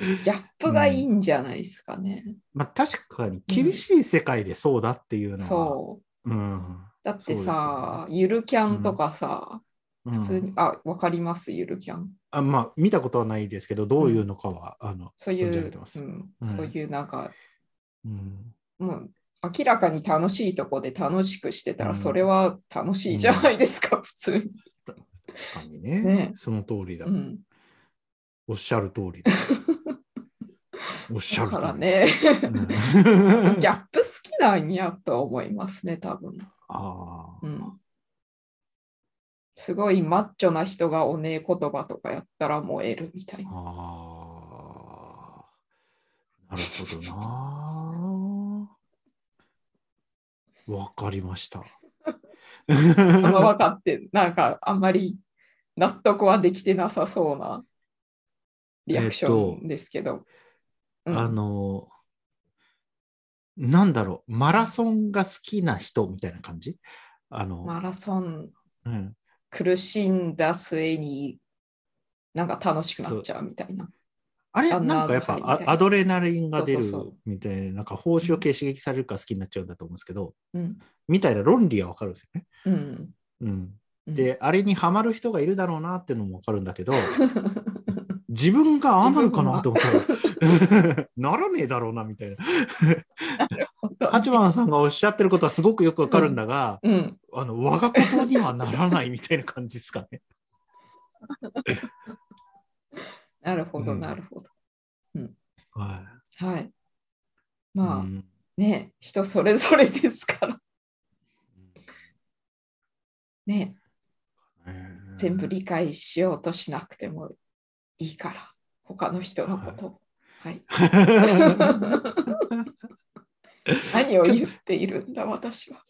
Speaker 1: ギャップがいいんじゃないですかね。
Speaker 2: まあ確かに厳しい世界でそうだっていうのは。
Speaker 1: そう。
Speaker 2: うん。
Speaker 1: だってさ、ゆるキャンとかさ、
Speaker 2: うん。
Speaker 1: 普通に、あ、わかります、ゆるキャン。
Speaker 2: あまあ見たことはないですけどどういうのかは、あの
Speaker 1: そういうそういうなんか、
Speaker 2: うん。
Speaker 1: もう明らかに楽しいとこで楽しくしてたら、
Speaker 2: うん。
Speaker 1: それは楽しいじゃないですか、普通に。
Speaker 2: 確かにね。
Speaker 1: ね。
Speaker 2: その通りだ、
Speaker 1: うん、
Speaker 2: おっしゃる通りだ。おっしゃ
Speaker 1: だ
Speaker 2: る
Speaker 1: からね、
Speaker 2: うん
Speaker 1: ギャップ好きなんやと思いますね、多分。
Speaker 2: ああ、
Speaker 1: うんすごいマッチョな人がおねえ言葉とかやったら燃えるみたいな。
Speaker 2: ああ、なるほどな。わかりました。
Speaker 1: あ分かって、なんかあんまり納得はできてなさそうなリアクションですけど。うん。
Speaker 2: あの、なんだろう、マラソンが好きな人みたいな感じ？あの、
Speaker 1: マラソン。
Speaker 2: うん、
Speaker 1: 苦しんだ末になんか楽しくなっちゃうみたいな。
Speaker 2: あれなんかやっぱアアドレナリンが出るみたいな、なんか報酬系刺激されるから好きになっちゃうんだと思うんですけど、
Speaker 1: うん。
Speaker 2: みたいな論理はわかるんですよね。
Speaker 1: うん。
Speaker 2: うん、
Speaker 1: うん、
Speaker 2: で、あれにハマる人がいるだろうなっていうのもわかるんだけど、自分がああなるかなと思ったら、ならねえだろうなみたいな。八番さんがおっしゃってることはすごくよくわかるんだが、
Speaker 1: うん、
Speaker 2: あの我がことにはならないみたいな感じですかね。
Speaker 1: なるほど、
Speaker 2: うん
Speaker 1: なるほど。
Speaker 2: は
Speaker 1: はい。
Speaker 2: い。
Speaker 1: まあ、
Speaker 2: うん
Speaker 1: ね、人それぞれですから。ね、全部理解しようとしなくてもいいから、他の人のことを。はい。何を言っているんだ、私は。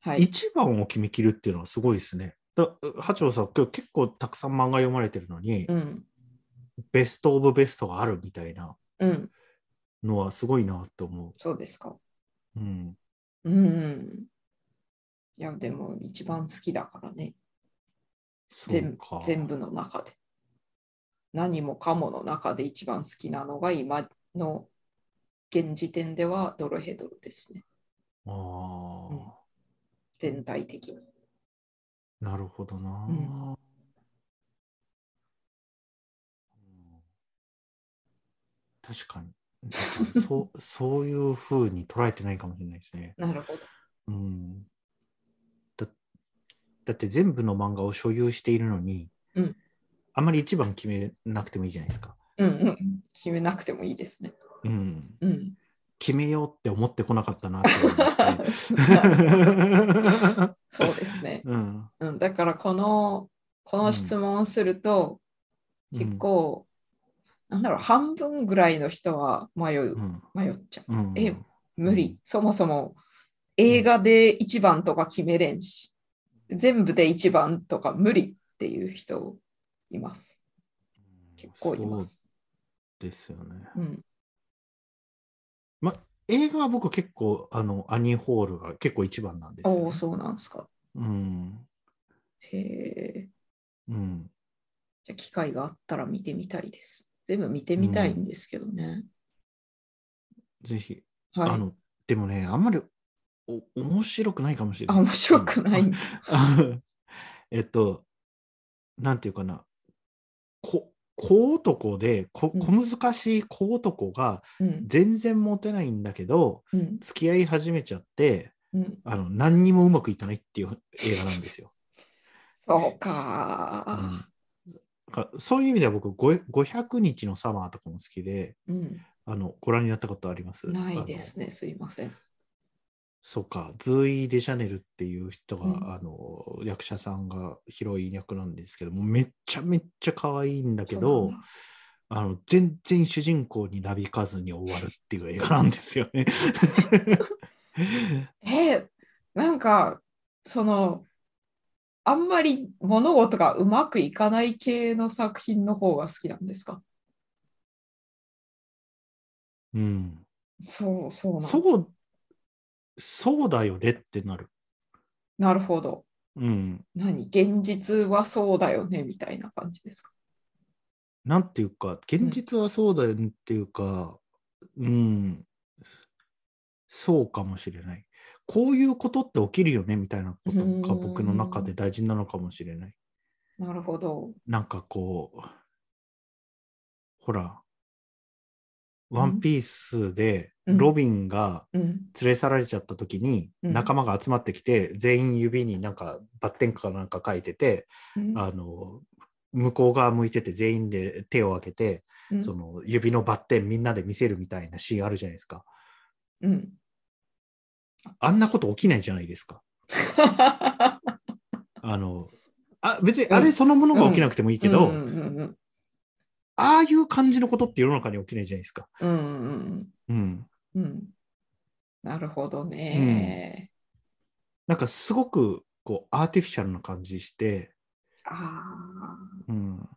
Speaker 1: はい。
Speaker 2: 一番を決めきるっていうのはすごいですね。だ八郎さん、今日結構たくさん漫画読まれてるのに、
Speaker 1: うん。
Speaker 2: ベストオブベストがあるみたいな
Speaker 1: うん。
Speaker 2: のはすごいなと思
Speaker 1: そうですか。
Speaker 2: う。うん。
Speaker 1: うん。いや、でも一番好きだからね。全部の中で。何もかもの中で一番好きなのが今の現時点ではドロヘドロですね。
Speaker 2: ああ、
Speaker 1: うん全体的に。
Speaker 2: なるほどな、
Speaker 1: うん
Speaker 2: うん確かに。そうそういうふうに捉えてないかもしれないですね。
Speaker 1: なるほど。
Speaker 2: うん、だだって全部の漫画を所有しているのに、
Speaker 1: うん
Speaker 2: あんまり一番決めなくてもいいじゃないですか。
Speaker 1: うんうん。決めなくてもいいですね。
Speaker 2: うん、
Speaker 1: うん。
Speaker 2: 決めようって思ってこなかったなって思って。
Speaker 1: そうですね。
Speaker 2: うん、
Speaker 1: うん、だからこのこの質問をすると、結構、なんだろう、半分ぐらいの人は迷う、
Speaker 2: うん、
Speaker 1: 迷っちゃう。
Speaker 2: うん、
Speaker 1: え無理。そもそも映画で一番とか決めれんし、全部で一番とか無理っていう人います。結構います。
Speaker 2: ですよね。
Speaker 1: うん。
Speaker 2: ま、映画は僕結構あのアニーホールが結構一番なんですよ、ね。
Speaker 1: おお、そうなんですか。
Speaker 2: うん。
Speaker 1: へえ。
Speaker 2: うん。
Speaker 1: じゃあ機会があったら見てみたいです。全部見てみたいんですけどね。
Speaker 2: ぜひ。
Speaker 1: はい。
Speaker 2: あの、でもね、あんまりお面白くないかもしれ
Speaker 1: あ、
Speaker 2: ない。
Speaker 1: 面白くない。
Speaker 2: えっと、なんていうかな。こ小男で小難しい小男が
Speaker 1: うん。
Speaker 2: 全然モテないんだけど、
Speaker 1: うん。
Speaker 2: 付き合い始めちゃって、
Speaker 1: うん。
Speaker 2: あの何にもうまくいかないっていう映画なんですよ。
Speaker 1: そうか。
Speaker 2: かそういう意味では僕ご500日のサマーとかも好きで
Speaker 1: うん。
Speaker 2: あのご覧になったことあります？
Speaker 1: ないですね。すいません。
Speaker 2: そうかズーイ・デ・シャネルっていう人が、
Speaker 1: うん
Speaker 2: あの役者さんがヒロイン役なんですけどもめっちゃめっちゃ可愛いんだけどあの全然主人公になびかずに終わるっていう映画なんですよね。
Speaker 1: えーなんか、その、あんまり物事がうまくいかない系の作品の方が好きなんですか？
Speaker 2: うん、
Speaker 1: そう、そうなんです。
Speaker 2: そうそうだよねってなる。
Speaker 1: なるほど。
Speaker 2: うん、
Speaker 1: 何？現実はそうだよねみたいな感じですか？
Speaker 2: なんていうか、現実はそうだよねっていうか、うん、そうかもしれない。こういうことって起きるよねみたいなことが
Speaker 1: うん
Speaker 2: 僕の中で大事なのかもしれない。
Speaker 1: なるほど。
Speaker 2: なんかこう、ほら、ワンピースで
Speaker 1: うん
Speaker 2: ロビンが
Speaker 1: うん。
Speaker 2: 連れ去られちゃった時に
Speaker 1: うん
Speaker 2: 仲間が集まってきて全員指になんかバッテンかなんか書いてて、
Speaker 1: うん
Speaker 2: あの向こう側向いてて全員で手を挙げて
Speaker 1: うん
Speaker 2: その指のバッテンみんなで見せるみたいなシーンあるじゃないですか。
Speaker 1: うん。
Speaker 2: あんなこと起きないじゃないですか。あの、あ別にあれそのものが起きなくてもいいけど、ああいう感じのことって世の中に起きないじゃないですか。
Speaker 1: うんうん
Speaker 2: うん。
Speaker 1: うんうん。なるほどね。
Speaker 2: なんかすごくこうアーティフィシャルな感じして、
Speaker 1: あ
Speaker 2: うん、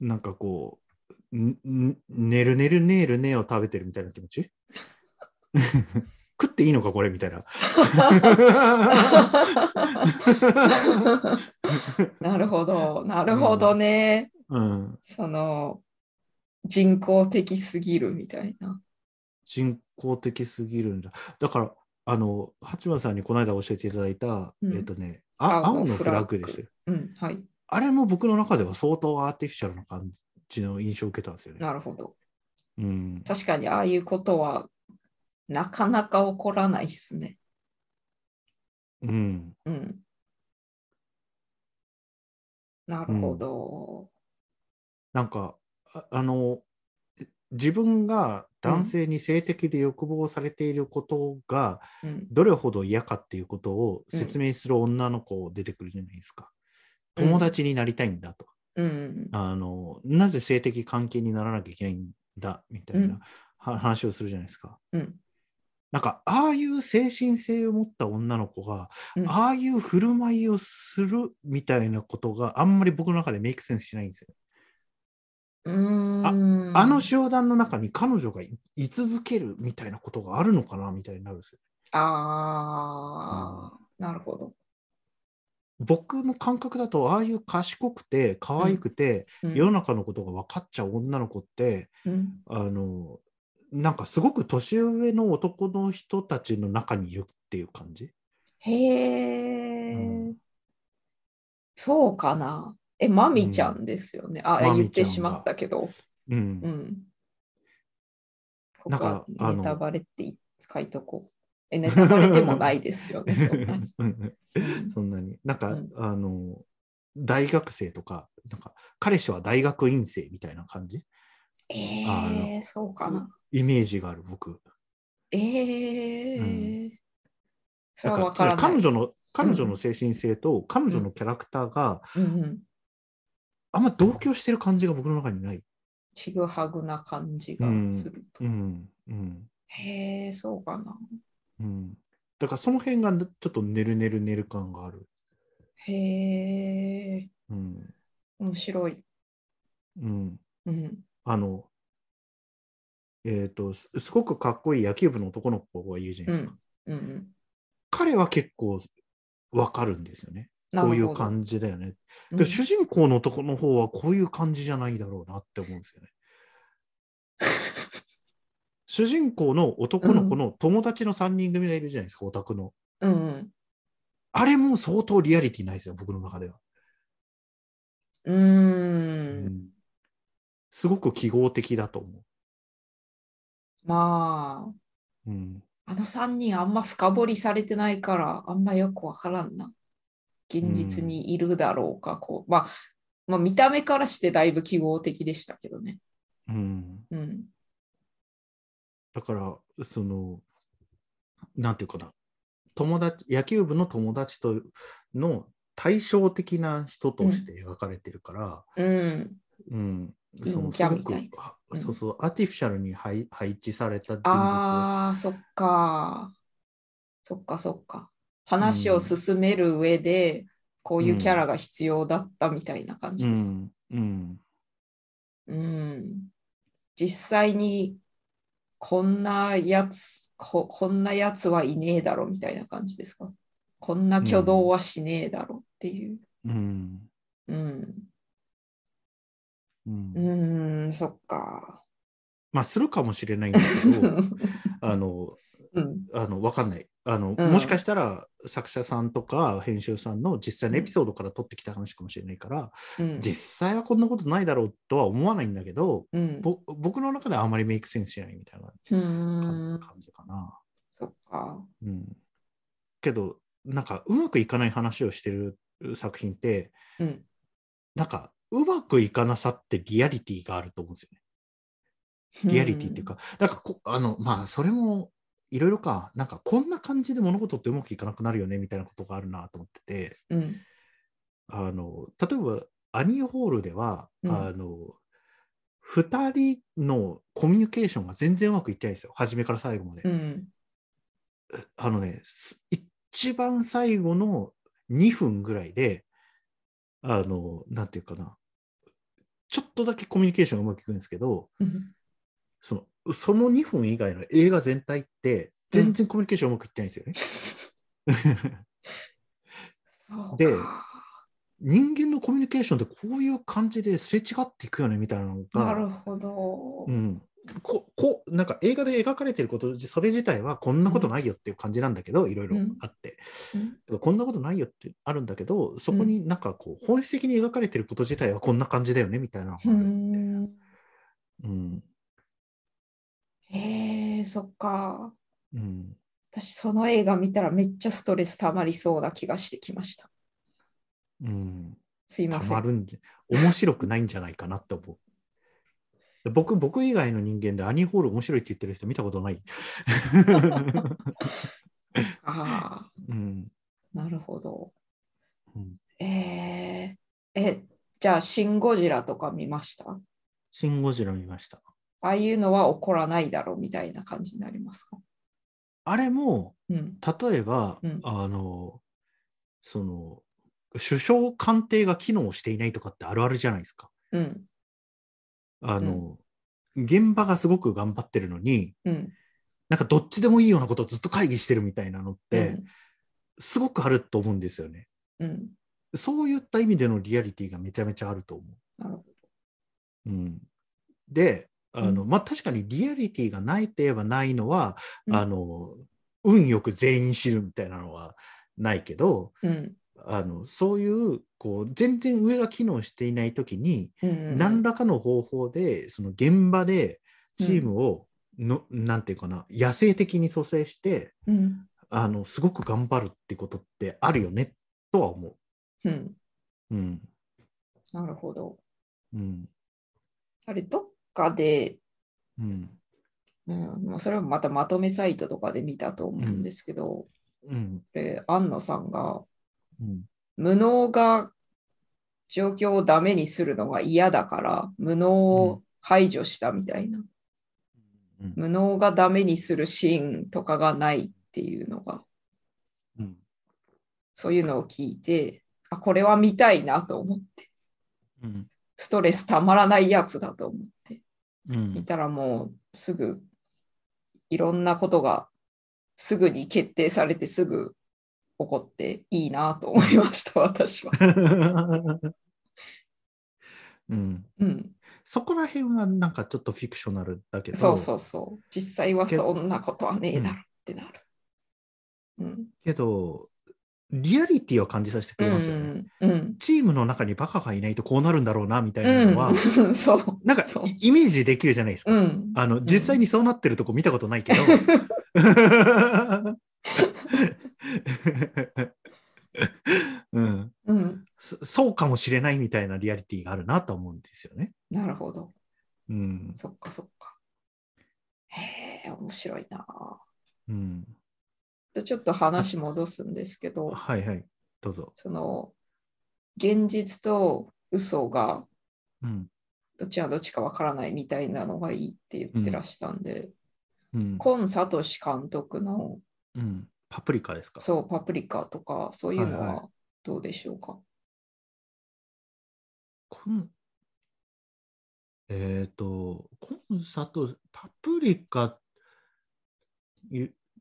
Speaker 2: なんかこう、んん寝る寝る寝る寝を食べてるみたいな気持ち？食っていいのかこれみたいな。
Speaker 1: あ。なるほど、なるほどね。
Speaker 2: うん、
Speaker 1: その人工的すぎるみたいな。
Speaker 2: 人工的すぎるんだ。だから、あの、八幡さんにこの間教えていただいた、
Speaker 1: うん
Speaker 2: えっ、とね、あ青のフラッグですよ。
Speaker 1: うん、はい。
Speaker 2: あれも僕の中では相当アーティフィシャルな感じの印象を受けたんですよね。
Speaker 1: なるほど。
Speaker 2: うん、
Speaker 1: 確かにああいうことはなかなか起こらないっすね。
Speaker 2: うん、
Speaker 1: うん。なるほど。
Speaker 2: なんか、ああの、自分が男性に性的で欲望されていることが
Speaker 1: うん。
Speaker 2: どれほど嫌かっていうことを
Speaker 1: うん
Speaker 2: 説明する女の子出てくるじゃないですか。
Speaker 1: うん
Speaker 2: 友達になりたいんだと。
Speaker 1: うん。
Speaker 2: あのなぜ性的関係にならなきゃいけないんだみたいな、話をするじゃないですか。
Speaker 1: うん。
Speaker 2: なんかああいう精神性を持った女の子が、
Speaker 1: うん
Speaker 2: ああいう振る舞いをするみたいなことがあんまり僕の中でメイクセンスしないんですよ。
Speaker 1: うーん
Speaker 2: あの集団の中に彼女がい居続けるみたいなことがあるのかなみたいになるんですよ。
Speaker 1: ああ、なるほど。
Speaker 2: 僕の感覚だとああいう賢くて可愛くて、
Speaker 1: うん
Speaker 2: 世の中のことが分かっちゃう女の子って
Speaker 1: うん
Speaker 2: あのなんかすごく年上の男の人たちの中にいるっていう感じ。
Speaker 1: へえ、
Speaker 2: うん
Speaker 1: そうかな。え、マミちゃんですよね。あ、
Speaker 2: マミちゃんが
Speaker 1: 言ってしまったけど。
Speaker 2: うん
Speaker 1: うん。こ
Speaker 2: なんか
Speaker 1: ネタバレって書いとこう。え、ネタバレでもないですよね。そんなに
Speaker 2: なんか、
Speaker 1: うん
Speaker 2: あの大学生とかなんか彼氏は大学院生みたいな感じ？あ
Speaker 1: えー、そうかな。
Speaker 2: イメージがある僕。
Speaker 1: えー、
Speaker 2: う
Speaker 1: それはわからない。
Speaker 2: 彼女の彼女の精神性と彼女のキャラクターが
Speaker 1: うんうん。
Speaker 2: あんま同居してる感じが僕の中にない。
Speaker 1: ちぐはぐな感じがすると。
Speaker 2: うんうん
Speaker 1: へえ、そうかな。
Speaker 2: うん、だからその辺がちょっと寝る寝る寝る感がある。
Speaker 1: へえ、
Speaker 2: うん
Speaker 1: 面白い。
Speaker 2: うん、
Speaker 1: うん。
Speaker 2: あの、えっ、とす、すごくかっこいい野球部の男の子がいるじゃないですか。
Speaker 1: うんうん。
Speaker 2: 彼は結構わかるんですよね。こういう感じだよね。
Speaker 1: じ
Speaker 2: で主人公の男の方はこういう感じじゃないだろうなって思うんですよね。主人公の男の子の友達の3人組がいるじゃないですか、オタクの。
Speaker 1: うんうん。
Speaker 2: あれも相当リアリティないですよ、僕の中では。
Speaker 1: うーん。
Speaker 2: すごく記号的だと思
Speaker 1: まあ、
Speaker 2: う。うん。
Speaker 1: あの3人あんま深掘りされてないから、あんまよくわからんな。現実にいるだろうか、こう。まあ、まあ、見た目からしてだいぶ記号的でしたけどね。
Speaker 2: うん。
Speaker 1: うん。
Speaker 2: だから、その、なんていうかな。友達、野球部の友達との対照的な人として描かれてるから、
Speaker 1: うん。
Speaker 2: うん。
Speaker 1: 陰
Speaker 2: そすごくあ
Speaker 1: うん
Speaker 2: そうそう、アーティフィシャルに配配置された人物
Speaker 1: ああ、そっか。そっかそっか。話を進める上で、こういうキャラが必要だったみたいな感じです。
Speaker 2: うん。うん。
Speaker 1: うん。実際に、こんなやつこ、こんなやつはいねえだろみたいな感じですか？こんな挙動はしねえだろっていう。
Speaker 2: うん。
Speaker 1: うん。
Speaker 2: うん
Speaker 1: うん、そっか。
Speaker 2: まあ、するかもしれないんですけど、あの、
Speaker 1: うん。
Speaker 2: あの、わかんない。あの、
Speaker 1: うん
Speaker 2: もしかしたら作者さんとか編集さんの実際のエピソードから取ってきた話かもしれないから、
Speaker 1: うん。
Speaker 2: 実際はこんなことないだろうとは思わないんだけど、
Speaker 1: うん。
Speaker 2: ぼ僕の中ではあまりメイクセンスしないみたいな
Speaker 1: うん。
Speaker 2: 感じかな。
Speaker 1: そっか。
Speaker 2: うん。けど、なんかうまくいかない話をしてる作品って、
Speaker 1: うん。
Speaker 2: なんかうまくいかなさってリアリティがあると思うんですよね。リアリティっていうか、なんかこあの、まあ、それもいろいろか、なんかこんな感じで物事ってうまくいかなくなるよねみたいなことがあるなと思ってて、
Speaker 1: うん。
Speaker 2: あの例えばアニーホールでは、
Speaker 1: うん
Speaker 2: あの2人のコミュニケーションが全然うまくいってないんですよ、初めから最後まで。
Speaker 1: うん。
Speaker 2: あのね、す一番最後の2分ぐらいで、あの、なんていうかな、ちょっとだけコミュニケーションがうまくいくんですけど、
Speaker 1: うん
Speaker 2: そのその2分以外の映画全体って、全然コミュニケーションうまくいってないんですよね。
Speaker 1: そうか。
Speaker 2: で人間のコミュニケーションってこういう感じですれ違っていくよねみたいなの
Speaker 1: なる
Speaker 2: が、
Speaker 1: ほど。
Speaker 2: うん、ここなんか映画で描かれてることそれ自体はこんなことないよっていう感じなんだけど、いろいろあって、
Speaker 1: うん
Speaker 2: こんなことないよってあるんだけどそこになんかこう本質的に描かれてること自体はこんな感じだよねみたいなのがあ
Speaker 1: う
Speaker 2: る
Speaker 1: ん。
Speaker 2: うん
Speaker 1: へえ、そっか。
Speaker 2: うん
Speaker 1: 私、その映画見たらめっちゃストレス溜まりそうな気がしてきました。
Speaker 2: うん
Speaker 1: すいません。
Speaker 2: たまるんじゃ面白くないんじゃないかなって思う。で僕僕以外の人間でアニーホール面白いって言ってる人見たことない。
Speaker 1: ああ、
Speaker 2: うん
Speaker 1: なるほど。
Speaker 2: うん
Speaker 1: えー、え、じゃあ、シン・ゴジラとか見ました？あ
Speaker 2: シン・ゴジラ見ました。
Speaker 1: あいうのは起こらないだろうみたいな感じになりますか？
Speaker 2: あれも
Speaker 1: うん。
Speaker 2: 例えば、
Speaker 1: うん
Speaker 2: あのその首相官邸が機能していないとかってあるあるじゃないですか。
Speaker 1: うん。
Speaker 2: あの、現場がすごく頑張ってるのに
Speaker 1: うん。
Speaker 2: なんかどっちでもいいようなことをずっと会議してるみたいなのって、すごくあると思うんですよね。
Speaker 1: うん。うん。
Speaker 2: そういった意味でのリアリティがめちゃめちゃあると思う。
Speaker 1: なるほ
Speaker 2: うん、であの、
Speaker 1: うん
Speaker 2: まあ、確かにリアリティがないといえばないのは、
Speaker 1: うん
Speaker 2: あの運よく全員知るみたいなのはないけど。あのそういうこう全然上が機能していない時に、
Speaker 1: うん。
Speaker 2: 何らかの方法でその現場でチームをの、なんていうかな野生的に蘇生して
Speaker 1: うん。
Speaker 2: あのすごく頑張るってことってあるよねとは思
Speaker 1: うん。
Speaker 2: う。うん
Speaker 1: なるほど。
Speaker 2: うん
Speaker 1: あれ、どっかで、
Speaker 2: うん。
Speaker 1: うん、まあそれはまたまとめサイトとかで見たと思うんですけど、
Speaker 2: うん。
Speaker 1: で安野さんが
Speaker 2: うん。
Speaker 1: 無能が状況をダメにするのが嫌だから無能を排除したみたいな、
Speaker 2: うん。
Speaker 1: 無能がダメにするシーンとかがないっていうのが
Speaker 2: うん。
Speaker 1: そういうのを聞いてあこれは見たいなと思って。
Speaker 2: うん。
Speaker 1: ストレスたまらないやつだと思って
Speaker 2: うん。
Speaker 1: 見たらもうすぐいろんなことがすぐに決定されてすぐ起こっていいなと思いました 私は。
Speaker 2: うん、
Speaker 1: うん、
Speaker 2: そこら辺はなんかちょっとフィクショナルだけど、
Speaker 1: そうそうそう。実際はそんなことはねえだろってなる。うん。
Speaker 2: けど、リアリティを感じさせてくれますよね。
Speaker 1: うんうん
Speaker 2: チームの中にバカがいないとこうなるんだろうなみたいなのは、
Speaker 1: うん、そう。
Speaker 2: なんかイイメージできるじゃないですか。
Speaker 1: うん、
Speaker 2: あの実際にそうなってるとこ見たことないけど。うん、
Speaker 1: うん、
Speaker 2: そそうかもしれないみたいなリアリティがあるなと思うんですよね。
Speaker 1: なるほど。
Speaker 2: うん
Speaker 1: そっかそっか。へえ、面白いな。
Speaker 2: うん、
Speaker 1: でちょっと話戻すんですけど、
Speaker 2: はいはい、どうぞ。
Speaker 1: その現実と嘘が
Speaker 2: うん。
Speaker 1: どっちがどっちかわからないみたいなのがいいって言ってらしたんで、
Speaker 2: うん。
Speaker 1: コン・サトシ監督の
Speaker 2: うん、パプリカですか？
Speaker 1: そうパプリカとかそういうの
Speaker 2: はいは
Speaker 1: はどうでしょうか、
Speaker 2: コンえっ、と、コンサート、パプリカ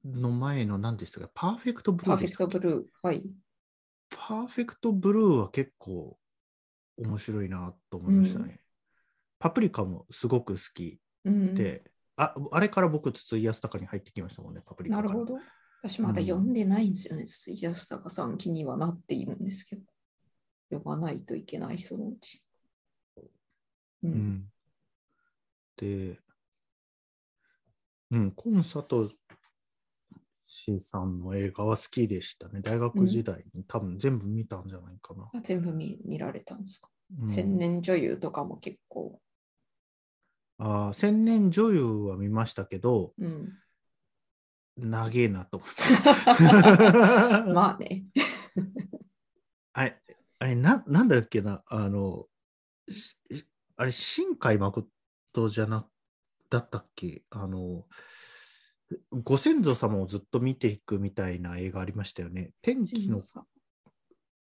Speaker 2: の前の何でしたか、パーフェクトブル
Speaker 1: パーフェクトブルー。はい。
Speaker 2: パーフェクトブルーは結構面白いなと思いましたね。パプリカもすごく好き
Speaker 1: うん、
Speaker 2: で、ああれから僕、筒井康隆に入ってきましたもんね、パプリカから。
Speaker 1: なるほど。私まだ読んでないんですよね。筒井康隆さん気にはなっているんですけど。読まないといけない、そのうち。う。
Speaker 2: うんん、で、うん、コンサトシさんの映画は好きでしたね。大学時代に多分全部見たんじゃないかな。
Speaker 1: あ全部見見られたんですか、
Speaker 2: うん
Speaker 1: 千年女優とかも結構。
Speaker 2: あー千年女優は見ましたけど、
Speaker 1: うん、
Speaker 2: 長えなと思って。
Speaker 1: まあね。
Speaker 2: あれ、あれな、なんだっけな、あの、しあれ、新海誠じゃな、だったっけ？あの、ご先祖様をずっと見ていくみたいな映画ありましたよね。天気の、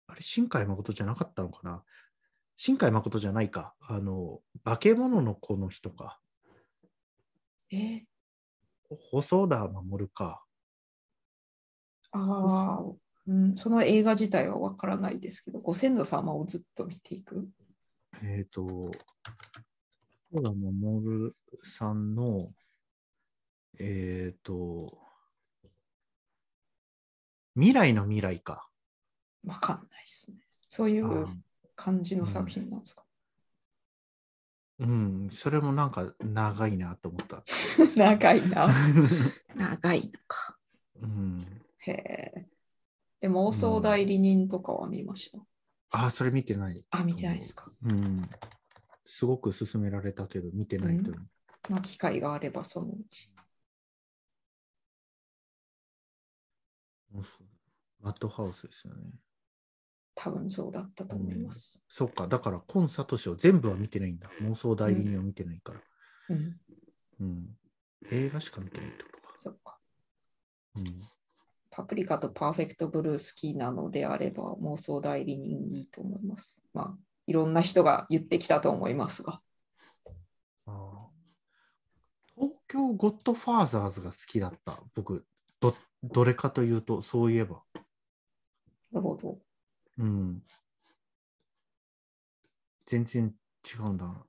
Speaker 2: あれ、新海誠じゃなかったのかな？新海誠じゃないか。あの、化け物の子の人か。
Speaker 1: え？
Speaker 2: 細田守か。
Speaker 1: ああ、うん、その映画自体はわからないですけど、ご先祖様をずっと見ていく？
Speaker 2: えっ、と、細田守さんの、えっ、と、未来の未来か。
Speaker 1: わかんないですね。そういう
Speaker 2: あ
Speaker 1: 感じの作品なんですか？
Speaker 2: うん、それもなんか長いなと思った。
Speaker 1: 長いな。長いのか。
Speaker 2: うん、
Speaker 1: へえ。で妄想代理人とかは見ました？
Speaker 2: あ、それ見てない。
Speaker 1: あ、見てないですか。
Speaker 2: うん。すごく勧められたけど、見てないと思う。
Speaker 1: まあ、機会があればそのうち。
Speaker 2: マットハウスですよね。
Speaker 1: 多分そうだったと思います。
Speaker 2: そっか、だから、コンサトシを全部は見てないんだ。妄想代理人を見てないから。
Speaker 1: うん、
Speaker 2: うん。映画しか見てないってことか。
Speaker 1: そっか。
Speaker 2: うん。
Speaker 1: パプリカとパーフェクトブルー好きなのであれば妄想代理人いいと思います。まあ、いろんな人が言ってきたと思いますが。
Speaker 2: ああ東京ゴッドファーザーズが好きだった。僕、ど、どれかというと、そういえば。
Speaker 1: なるほど。
Speaker 2: うん。全然違うんだな。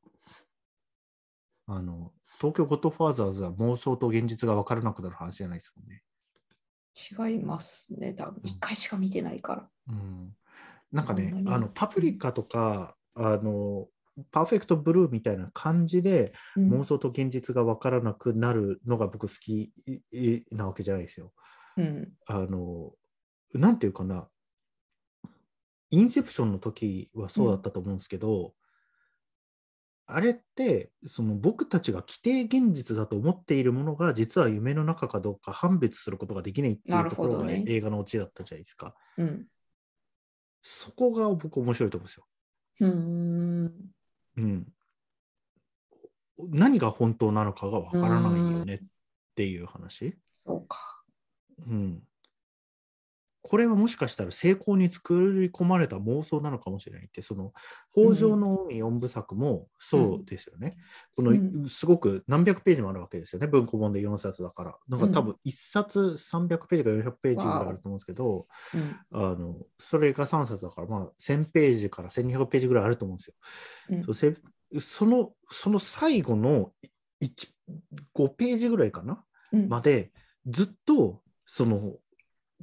Speaker 2: あの、東京ゴッドファーザーズは妄想と現実が分からなくなる話じゃないですもんね。
Speaker 1: 違いますね。多分一回しか見てないから。
Speaker 2: うん。なんかねあの、パプリカとか、あの、パーフェクトブルーみたいな感じで
Speaker 1: うん
Speaker 2: 妄想と現実が分からなくなるのが僕好きなわけじゃないですよ。
Speaker 1: うん。
Speaker 2: あの、なんていうかな、インセプションの時はそうだったと思うんですけど、あれって、その僕たちが規定現実だと思っているものが、実は夢の中かどうか判別することができないってい
Speaker 1: な
Speaker 2: うところが
Speaker 1: ね
Speaker 2: 映画のオチだったじゃないですか。
Speaker 1: うん。
Speaker 2: そこが僕面白いと思うんですよ。
Speaker 1: うーん。
Speaker 2: うん。何が本当なのかがわからないよねっていう話。
Speaker 1: そうか。
Speaker 2: うん。これはもしかしたら成功に作り込まれた妄想なのかもしれないって、その北条の海4部作もそうですよね。こ
Speaker 1: う
Speaker 2: のすごく何百ページもあるわけですよね。文庫本で4冊だから。なんか多分1冊300ページか400ページぐらいあると思うんですけど、
Speaker 1: うん。
Speaker 2: あのそれが3冊だから、まあ1000ページから1200ページぐらいあると思うんですよ。
Speaker 1: うん
Speaker 2: そうせそのその最後の1 5ページぐらいかな
Speaker 1: うん
Speaker 2: までずっとその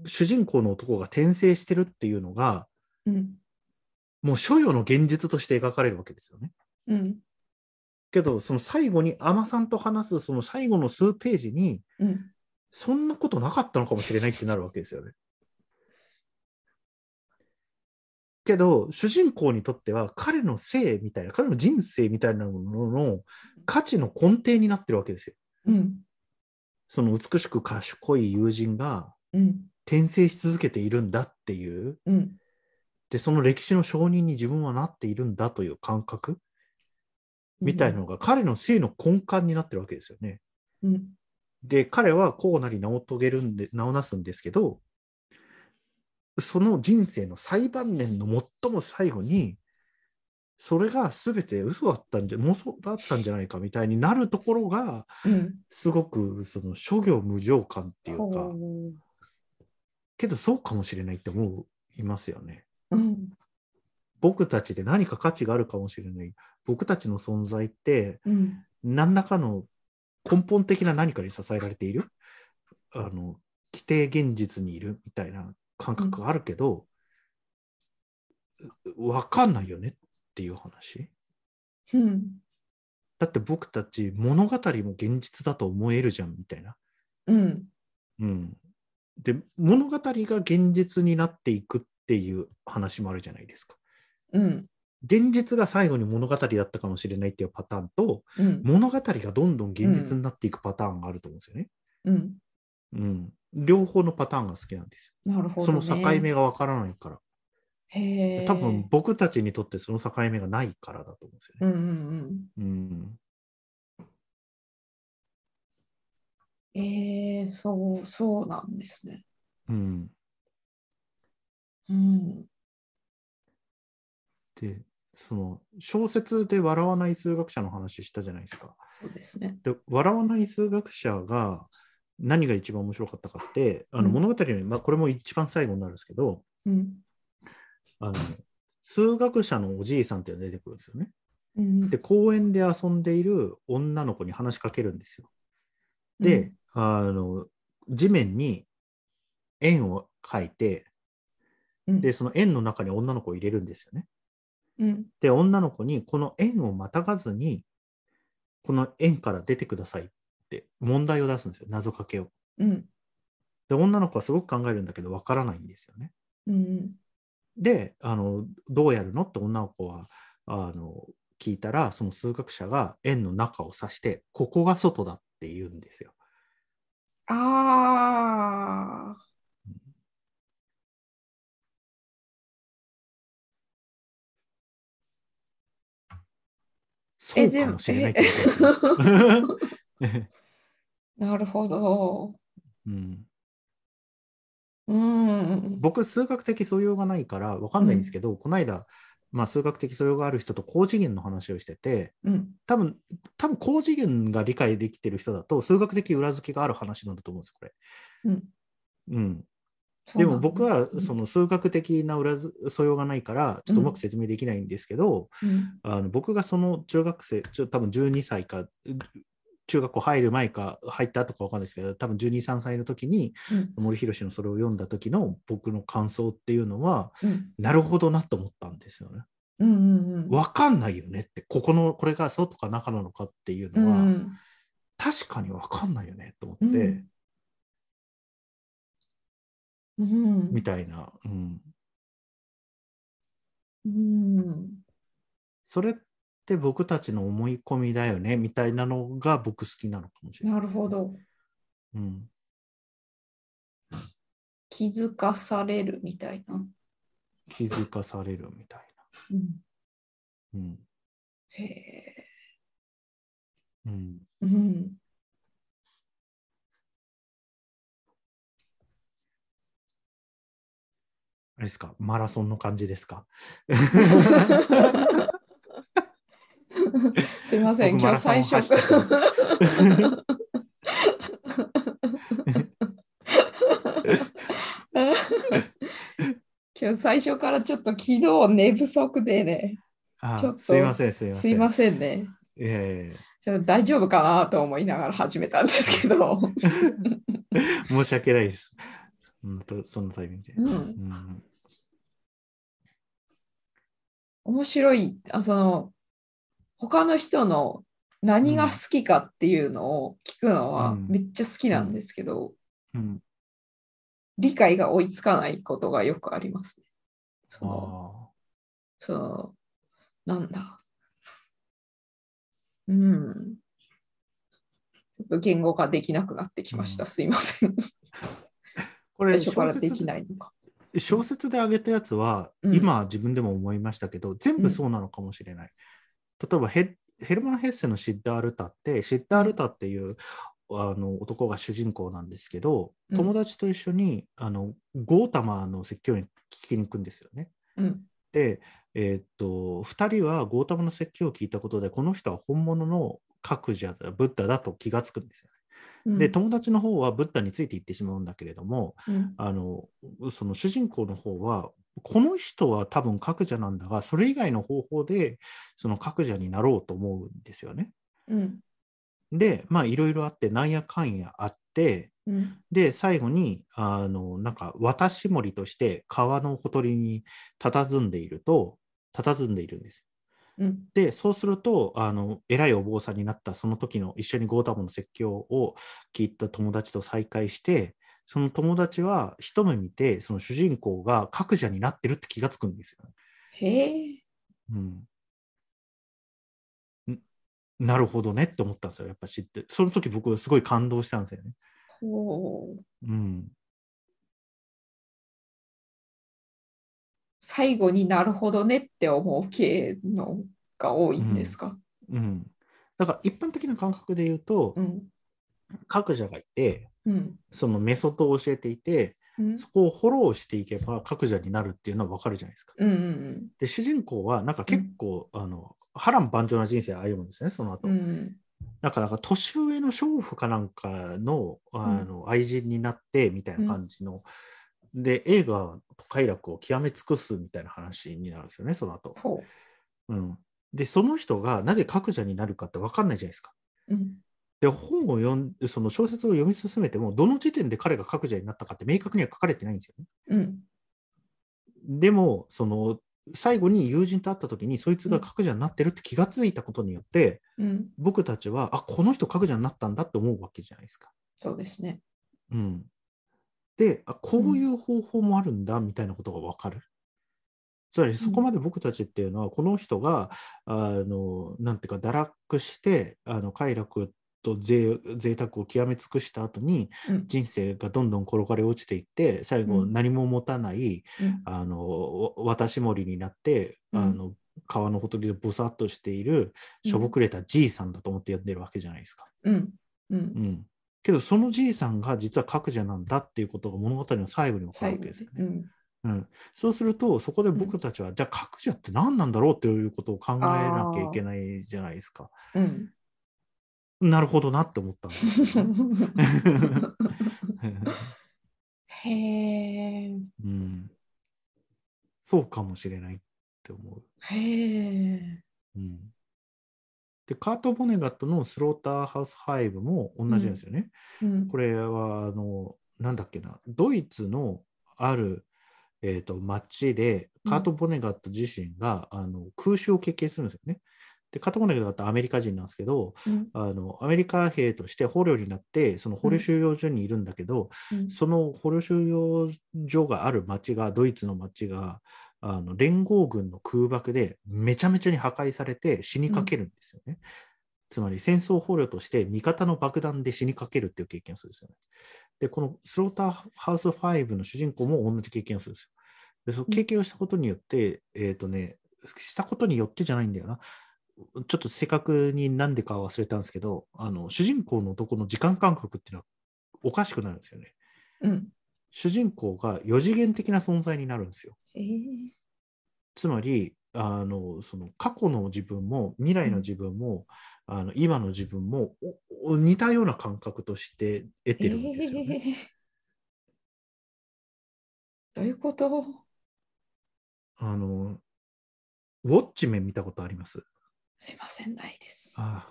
Speaker 2: 主人公の男が転生してるっていうのが
Speaker 1: うん。
Speaker 2: もう所有の現実として描かれるわけですよね。
Speaker 1: うん。
Speaker 2: けどその最後に海女さんと話すその最後の数ページに
Speaker 1: うん。
Speaker 2: そんなことなかったのかもしれないってなるわけですよね。けど主人公にとっては彼の性みたいな彼の人生みたいなものの価値の根底になってるわけですよ。
Speaker 1: うん。
Speaker 2: その美しく賢い友人が
Speaker 1: うん。
Speaker 2: 転生し続けているんだっていう
Speaker 1: うん。
Speaker 2: でその歴史の証人に自分はなっているんだという感覚みたいなのが彼の性の根幹になってるわけですよね。
Speaker 1: うん。
Speaker 2: で彼はこうなり名を遂げるんで名をなすんですけどその人生の最晩年の最も最後にそれが全て嘘だったんじゃ妄想だったんじゃないかみたいになるところが
Speaker 1: うん。
Speaker 2: すごくその諸行無常感っていうか
Speaker 1: ほう
Speaker 2: けどそうかもしれないって思いますよね。
Speaker 1: うん。
Speaker 2: 僕たちで何か価値があるかもしれない僕たちの存在って
Speaker 1: うん。
Speaker 2: 何らかの根本的な何かに支えられているあの規定現実にいるみたいな感覚があるけど、わかんないよねっていう話？
Speaker 1: うん。
Speaker 2: だって僕たち物語も現実だと思えるじゃんみたいな、
Speaker 1: うん。
Speaker 2: うん、で物語が現実になっていくっていう話もあるじゃないですか
Speaker 1: うん。
Speaker 2: 現実が最後に物語だったかもしれないっていうパターンと
Speaker 1: うん。
Speaker 2: 物語がどんどん現実になっていくパターンがあると思うんですよね。
Speaker 1: うん。
Speaker 2: うん。両方のパターンが好きなんですよ。
Speaker 1: なるほど、ね。
Speaker 2: その境目がわからないから。多分僕たちにとってその境目がないからだと思うんですよね。
Speaker 1: うんうんうん。
Speaker 2: うん。
Speaker 1: えー、そう、そうなんですね。
Speaker 2: うん。
Speaker 1: うん。
Speaker 2: で、その小説で笑わない数学者の話したじゃないですか。
Speaker 1: そうですね。
Speaker 2: で、笑わない数学者が何が一番面白かったかって、あの
Speaker 1: うん
Speaker 2: 物語に、まあ、これも一番最後になるんですけど、
Speaker 1: うん。
Speaker 2: あの数学者のおじいさんっていうのが出てくるんですよね。
Speaker 1: うん
Speaker 2: で、公園で遊んでいる女の子に話しかけるんですよ。で、あの地面に円を描いて、
Speaker 1: うん
Speaker 2: で、その円の中に女の子を入れるんですよね。
Speaker 1: うん。
Speaker 2: で、女の子にこの円をまたがずに、この円から出てくださいって問題を出すんですよ、謎かけを。
Speaker 1: うん。
Speaker 2: で、女の子はすごく考えるんだけど、わからないんですよね。
Speaker 1: うん。
Speaker 2: で、あのどうやるの？って女の子はあの聞いたら、その数学者が円の中を指して、ここが外だって言うんですよ。
Speaker 1: ああ。
Speaker 2: そうかもしれないってことですね。
Speaker 1: なるほど。
Speaker 2: うん、
Speaker 1: うん。
Speaker 2: 僕、数学的素養がないから分かんないんですけど、この間、まあ、数学的素養がある人と高次元の話をしてて、
Speaker 1: うん。
Speaker 2: 多分多分高次元が理解できてる人だと、数学的裏付けがある話なんだと思うんですよ、これ。
Speaker 1: うん。
Speaker 2: うん、でも僕は
Speaker 1: うん
Speaker 2: その数学的な裏付素養がないから、ちょっとうまく説明できないんですけど、
Speaker 1: うん
Speaker 2: あの僕がその中学生、ちょ多分12歳か、中学校入る前か入った後か分かんないですけど、多分12、3歳の時に
Speaker 1: うん。
Speaker 2: 森博のそれを読んだ時の僕の感想っていうのは、
Speaker 1: うん。
Speaker 2: なるほどなと思ったんですよね。
Speaker 1: うんうんうん。
Speaker 2: 分かんないよねって、ここの、これが外か中なのかっていうのは、
Speaker 1: うん
Speaker 2: 確かに分かんないよねと思って、
Speaker 1: うん。うん
Speaker 2: みたいな、うん。
Speaker 1: うん。
Speaker 2: それって僕たちの思い込みだよねみたいなのが僕好きなのかもしれな。
Speaker 1: ないるほ。ど。
Speaker 2: うん、
Speaker 1: 気づかされるみたいな。
Speaker 2: 気づかされるみたい
Speaker 1: うん
Speaker 2: な。うん
Speaker 1: へえ。
Speaker 2: うん、
Speaker 1: うん。
Speaker 2: あれですか？マラソンの感じですか？
Speaker 1: すいません、
Speaker 2: 僕
Speaker 1: 今日最初 今日最初からちょっと昨日寝不足でね、
Speaker 2: あ
Speaker 1: ちょっと
Speaker 2: すいません、すいません。
Speaker 1: すいませんね。
Speaker 2: え
Speaker 1: ちょっと大丈夫かなと思いながら始めたんですけど。
Speaker 2: え 申し訳ないです。そのタイミングで。
Speaker 1: うん、
Speaker 2: うん
Speaker 1: 面白いあその他の人の何が好きかっていうのを聞くのは
Speaker 2: うん
Speaker 1: めっちゃ好きなんですけど、
Speaker 2: うん、
Speaker 1: 理解が追いつかないことがよくありますね。その
Speaker 2: あ
Speaker 1: そのなんだ。うん。ちょっと言語化できなくなってきました。
Speaker 2: うん
Speaker 1: すいません。
Speaker 2: ー これ
Speaker 1: 最初からでき
Speaker 2: 小説
Speaker 1: ないのか。
Speaker 2: 小説で挙げたやつは、
Speaker 1: うん
Speaker 2: 今自分でも思いましたけど、全部そうなのかもしれない。例えばヘヘルマン・ヘッセのシッダールタって、シッダールタっていう、あの男が主人公なんですけど、
Speaker 1: うん
Speaker 2: 友達と一緒にあのゴータマの説教に聞きに行くんですよね。
Speaker 1: うん。
Speaker 2: で、えーっと2人はゴータマの説教を聞いたことで、この人は本物の各自だ、ブッダだと気がつくんですよね。
Speaker 1: うん
Speaker 2: で、友達の方はブッダについていってしまうんだけれども、
Speaker 1: うん
Speaker 2: あのその主人公の方はこの人は多分格者なんだがそれ以外の方法でその格者になろうと思うんですよね。
Speaker 1: うん
Speaker 2: でまあいろいろあってなんやかんやあって
Speaker 1: うん
Speaker 2: で最後にあのなんか渡し森として川のほとりに佇んでいると佇んでいるんですよ。
Speaker 1: うん
Speaker 2: でそうするとあの偉いお坊さんになったその時の一緒にゴータモの説教を聞いた友達と再会してその友達は一目見てその主人公が格者になってるって気がつくんですよ。
Speaker 1: へえ。
Speaker 2: うん、んなるほどねって思ったんですよやっぱ知ってその時僕すごい感動したんですよね。
Speaker 1: ほう
Speaker 2: うん、
Speaker 1: 最後になるほどねって思う系のが多いんですか？
Speaker 2: うん、だから一般的な感覚で言うと、
Speaker 1: うん
Speaker 2: 格者がいて
Speaker 1: うん。
Speaker 2: そのメソッドを教えていて
Speaker 1: うん。
Speaker 2: そこをフォローしていけば格者になるっていうのは分かるじゃないですか。
Speaker 1: うんうん
Speaker 2: で主人公はなんか結構、あの波乱万丈な人生を歩むんですねその後。
Speaker 1: うんうん。
Speaker 2: だからなんか年上の娼婦かなんかのあの愛人になってみたいな感じの、で映画は快楽を極め尽くすみたいな話になるんですよねその後、
Speaker 1: ほ
Speaker 2: う。ん、でその人がなぜ格者になるかって分かんないじゃないですか。
Speaker 1: う。うん
Speaker 2: で本を読んその小説を読み進めてもどの時点で彼が格者になったかって明確には書かれてないんですよね。
Speaker 1: うん
Speaker 2: でもその最後に友人と会った時にそいつが格者になってるって気がついたことによって、
Speaker 1: うん、
Speaker 2: 僕たちはあこの人格者になったんだって思うわけじゃないですか。
Speaker 1: そうですね。
Speaker 2: うん、であこういう方法もあるんだみたいなことが分かる。つまりそこまで僕たちっていうのは、この人があのなんていうか堕落してあの快楽と贅贅沢を極め尽くした後に
Speaker 1: うん。
Speaker 2: 人生がどんどん転がり落ちていって最後
Speaker 1: うん。
Speaker 2: 何も持たない、
Speaker 1: うん。
Speaker 2: あのわ渡し森になって、
Speaker 1: うん。
Speaker 2: あの川のほとりでぼさっとしているしょぼくれたじいさんだと思ってやってるわけじゃないですか。
Speaker 1: うん。うん。
Speaker 2: うん、けどそのじいさんが実は格者なんだっていうことが物語の最後に分かるわけですよね。
Speaker 1: うん。
Speaker 2: うん、そうするとそこで僕たちは、じゃあ格者って何なんだろうっていうことを考えなきゃいけないじゃないですか。
Speaker 1: うん
Speaker 2: なるほどなって思ったんですよね、
Speaker 1: へえ。
Speaker 2: うん。そうかもしれないって思う。
Speaker 1: へえ。
Speaker 2: うん、でカート・ボネガットのスローターハウス5も同じなんですよね。
Speaker 1: うん
Speaker 2: これはあのなんだっけなドイツのある、えー、と町でカート・ボネガット自身が、あの空襲を経験するんですよね。でカート・ボネガットはアメリカ人なんですけど
Speaker 1: うん
Speaker 2: あのアメリカ兵として捕虜になってその捕虜収容所にいるんだけど、
Speaker 1: うん
Speaker 2: その捕虜収容所がある町がドイツの町があの連合軍の空爆でめちゃめちゃに破壊されて死にかけるんですよね。つまり戦争捕虜として味方の爆弾で死にかけるっていう経験をするんですよね。で、このスローターハウス5の主人公も同じ経験をするんですよ。で、その経験をしたことによって、えっ、とね、したことによってじゃないんだよな。ちょっと正確に何でかは忘れたんですけど、あの主人公の男の時間感覚っていうのはおかしくなるんですよね。
Speaker 1: うん
Speaker 2: 主人公が4次元的な存在になるんですよ。
Speaker 1: へえ。
Speaker 2: つまり、あのその過去の自分も未来の自分も、あの今の自分も似たような感覚として得てるんですよね。
Speaker 1: えーどういうこと？
Speaker 2: あのウォッチメン見たことあります？
Speaker 1: すいません、ないです。
Speaker 2: あ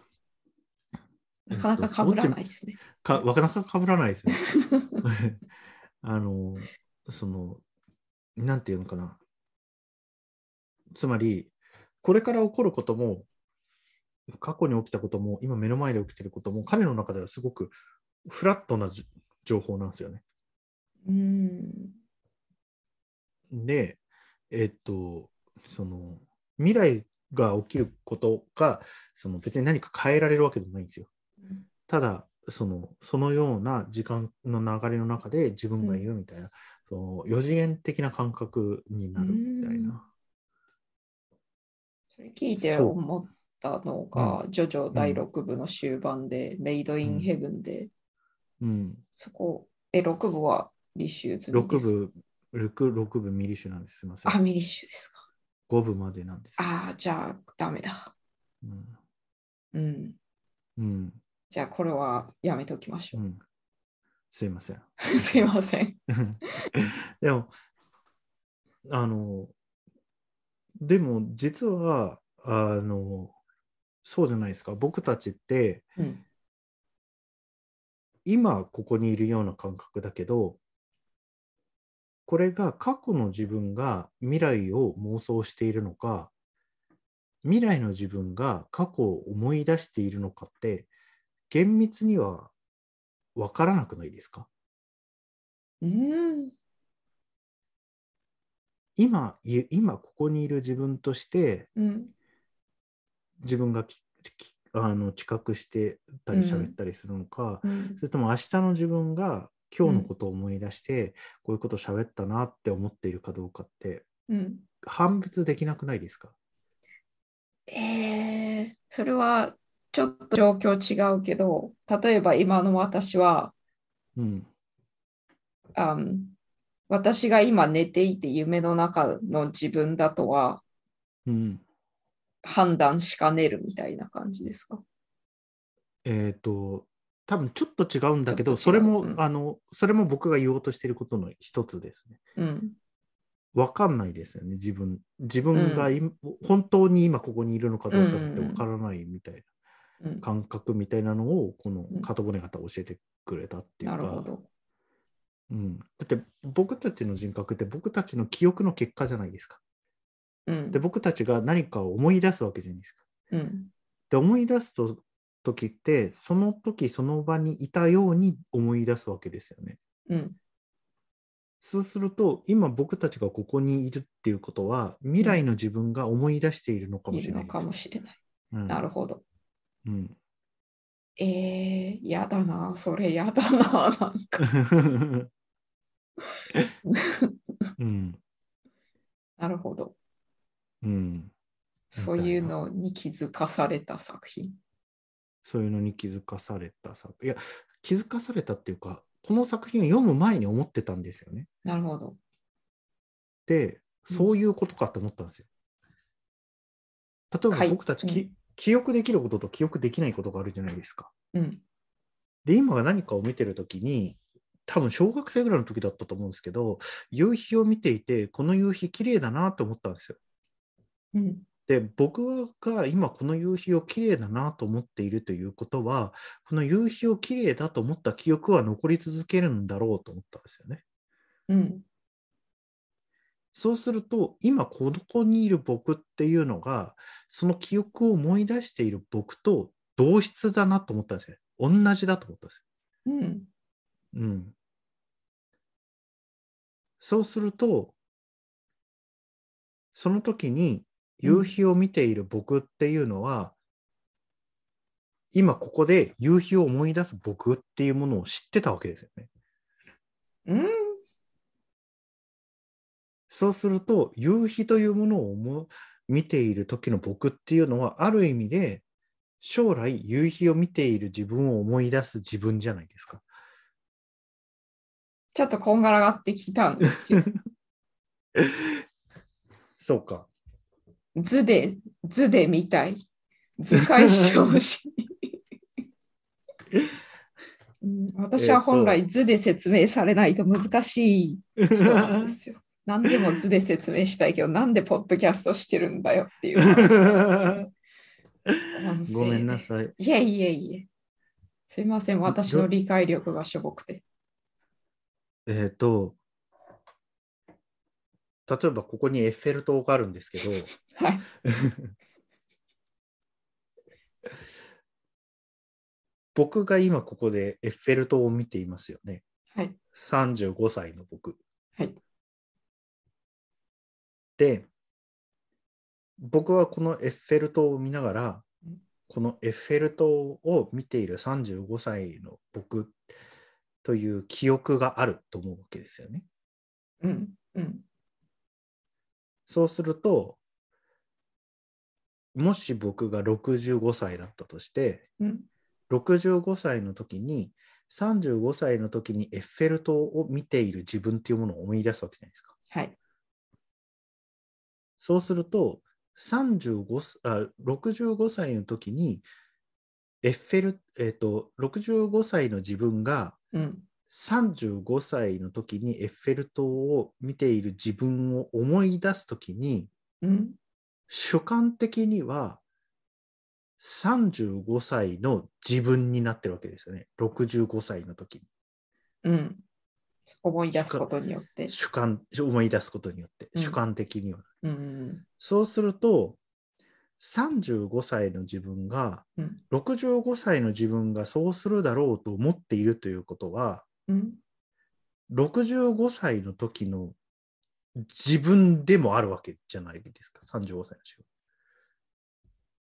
Speaker 1: なかなか被らないですね。
Speaker 2: かなかなか被らないですね。あの、その、なんていうのかな。つまり、これから起こることも、過去に起きたことも、今目の前で起きてることも、彼の中ではすごくフラットなじ情報なんですよね。
Speaker 1: うん。
Speaker 2: で、えっと、その、未来が起きることが、その別に何か変えられるわけでもないんですよ。ただそのそのような時間の流れの中で自分がいるみたいな、その4次元的な感覚になるみたいな。
Speaker 1: それ聞いて思ったのが、ジョジョ第6部の終盤で、メイドインヘブンで、
Speaker 2: うん、
Speaker 1: そこ、え、6部は履修済み
Speaker 2: 6
Speaker 1: です
Speaker 2: 部、6, 6部ミリ種なんです。すみません。
Speaker 1: あ、ミリシュですか。
Speaker 2: 5部までなんです。
Speaker 1: ああ、じゃあ、ダメだ。
Speaker 2: うん
Speaker 1: うん。
Speaker 2: うん
Speaker 1: じゃあ、これはやめておきましょう。
Speaker 2: うん、すいません。
Speaker 1: すいません。
Speaker 2: でも、あの、でも実は、あの、そうじゃないですか。僕たちって、
Speaker 1: うん。
Speaker 2: 今ここにいるような感覚だけど、これが過去の自分が未来を妄想しているのか、未来の自分が過去を思い出しているのかって、厳密には分からなくないですか？
Speaker 1: うん。
Speaker 2: 今、い今ここにいる自分として、
Speaker 1: うん。
Speaker 2: 自分があの知覚してたり
Speaker 1: うん
Speaker 2: 喋ったりするのか、
Speaker 1: うん
Speaker 2: それとも明日の自分が今日のことを思い出して、こういうこと喋ったなって思っているかどうかって
Speaker 1: うん。
Speaker 2: 判別できなくないですか？
Speaker 1: えー、それはちょっと状況違うけど、例えば今の私は、
Speaker 2: うん。
Speaker 1: あん私が今寝ていて夢の中の自分だとは
Speaker 2: うん。
Speaker 1: 判断しかねるみたいな感じですか？
Speaker 2: えっ、と、多分ちょっと違うんだけど、そうれも、
Speaker 1: うん
Speaker 2: あの、それも僕が言おうとしていることの一つですね。
Speaker 1: うん。
Speaker 2: わかんないですよね、自分。自分が今、本当に今ここにいるのかどうかってわからないみたいな
Speaker 1: うん、
Speaker 2: 感覚みたいなのを、この
Speaker 1: うん
Speaker 2: カトボネ方教えてくれたっていうか、
Speaker 1: なるほど。
Speaker 2: うん、だって僕たちの人格って僕たちの記憶の結果じゃないですか。
Speaker 1: うん
Speaker 2: で、。僕たちが何かを思い出すわけじゃないですか。
Speaker 1: うん。
Speaker 2: で、思い出すと時って、その時その場にいたように思い出すわけですよね。
Speaker 1: うん。
Speaker 2: そうすると、今僕たちがここにいるっていうことは、未来の自分が思い出しているのかもしれない。
Speaker 1: いかもしれない。
Speaker 2: うん
Speaker 1: なるほど。
Speaker 2: うん
Speaker 1: えー、やだな、それやだな、なんか。
Speaker 2: うん
Speaker 1: なるほど。
Speaker 2: うん
Speaker 1: そういうのに気づかされた作品。
Speaker 2: そういうのに気づかされた作いや気づかされたっていうかこの作品を読む前に思ってたんですよね。
Speaker 1: なるほど。
Speaker 2: で
Speaker 1: うん
Speaker 2: そういうことかと思ったんですよ。例えば僕たちき、
Speaker 1: うん
Speaker 2: 記憶できることと記憶できないことがあるじゃないですか。
Speaker 1: うん。
Speaker 2: で今が何かを見てるときに多分小学生ぐらいの時だったと思うんですけど夕日を見ていてこの夕日綺麗だなと思ったんですよ。
Speaker 1: うん。
Speaker 2: で僕が今この夕日を綺麗だなと思っているということはこの夕日を綺麗だと思った記憶は残り続けるんだろうと思ったんですよね。
Speaker 1: うん。
Speaker 2: そうすると今ここにいる僕っていうのがその記憶を思い出している僕と同質だなと思ったんですよ。同じだと思ったんですよ。
Speaker 1: うん。
Speaker 2: うん。そうするとその時に夕日を見ている僕っていうのは、今ここで夕日を思い出す僕っていうものを知ってたわけですよね。
Speaker 1: うん。
Speaker 2: そうすると夕日というものを見ている時の僕っていうのはある意味で将来夕日を見ている自分を思い出す自分じゃないですか。
Speaker 1: ちょっとこんがらがってきたんですけど、
Speaker 2: そうか。
Speaker 1: 図で、図で見たい。図解してほしい。うん私は本来図で説明されないと難しい人なんですよ。何でも図で説明したいけど、なんでポッドキャストしてるんだよっていう。
Speaker 2: ごめんなさい。
Speaker 1: でいえいえいえ。すいません、私の理解力がしょぼくて。
Speaker 2: えっ、と、例えばここにエッフェル塔があるんですけど、
Speaker 1: はい。
Speaker 2: 僕が今ここでエッフェル塔を見ていますよね。
Speaker 1: はい。
Speaker 2: 35歳の僕。
Speaker 1: はい。
Speaker 2: で、僕はこのエッフェル塔を見ながら
Speaker 1: うん、
Speaker 2: このエッフェル塔を見ている35歳の僕という記憶があると思うわけですよね。
Speaker 1: うん。うん。
Speaker 2: そうすると、もし僕が65歳だったとして、
Speaker 1: うん。
Speaker 2: 65歳の時に、35歳の時にエッフェル塔を見ている自分っていうものを思い出すわけじゃないですか。
Speaker 1: はい。
Speaker 2: そうすると、35すあ65歳の時に、エッフェル、えっ、と、65歳の自分が
Speaker 1: うん。
Speaker 2: 35歳の時にエッフェル塔を見ている自分を思い出す時に、
Speaker 1: うん。
Speaker 2: 主観的には35歳の自分になってるわけですよね。65歳の時に。
Speaker 1: うん。思い出すことによって。
Speaker 2: 主観、思い出すことによって、
Speaker 1: うん
Speaker 2: 主観的には。
Speaker 1: うん。
Speaker 2: そうすると、35歳の自分が、
Speaker 1: うん。
Speaker 2: 65歳の自分がそうするだろうと思っているということは、
Speaker 1: うん。
Speaker 2: 65歳の時の自分でもあるわけじゃないですか、35歳の自分。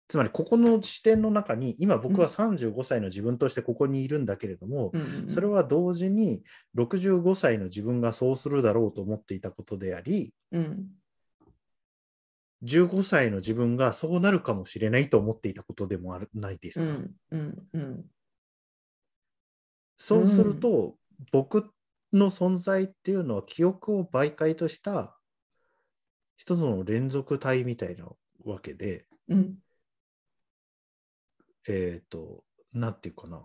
Speaker 2: つまり、ここの視点の中に、今僕は35歳の自分としてここにいるんだけれども、
Speaker 1: うん。
Speaker 2: それは同時に65歳の自分がそうするだろうと思っていたことであり、
Speaker 1: うん。
Speaker 2: 15歳の自分がそうなるかもしれないと思っていたことでもあるないですか？
Speaker 1: うん。うん。うん。
Speaker 2: そうすると、僕の存在っていうのは記憶を媒介とした一つの連続体みたいなわけで、
Speaker 1: うん。
Speaker 2: えっ、と、なんていうかな。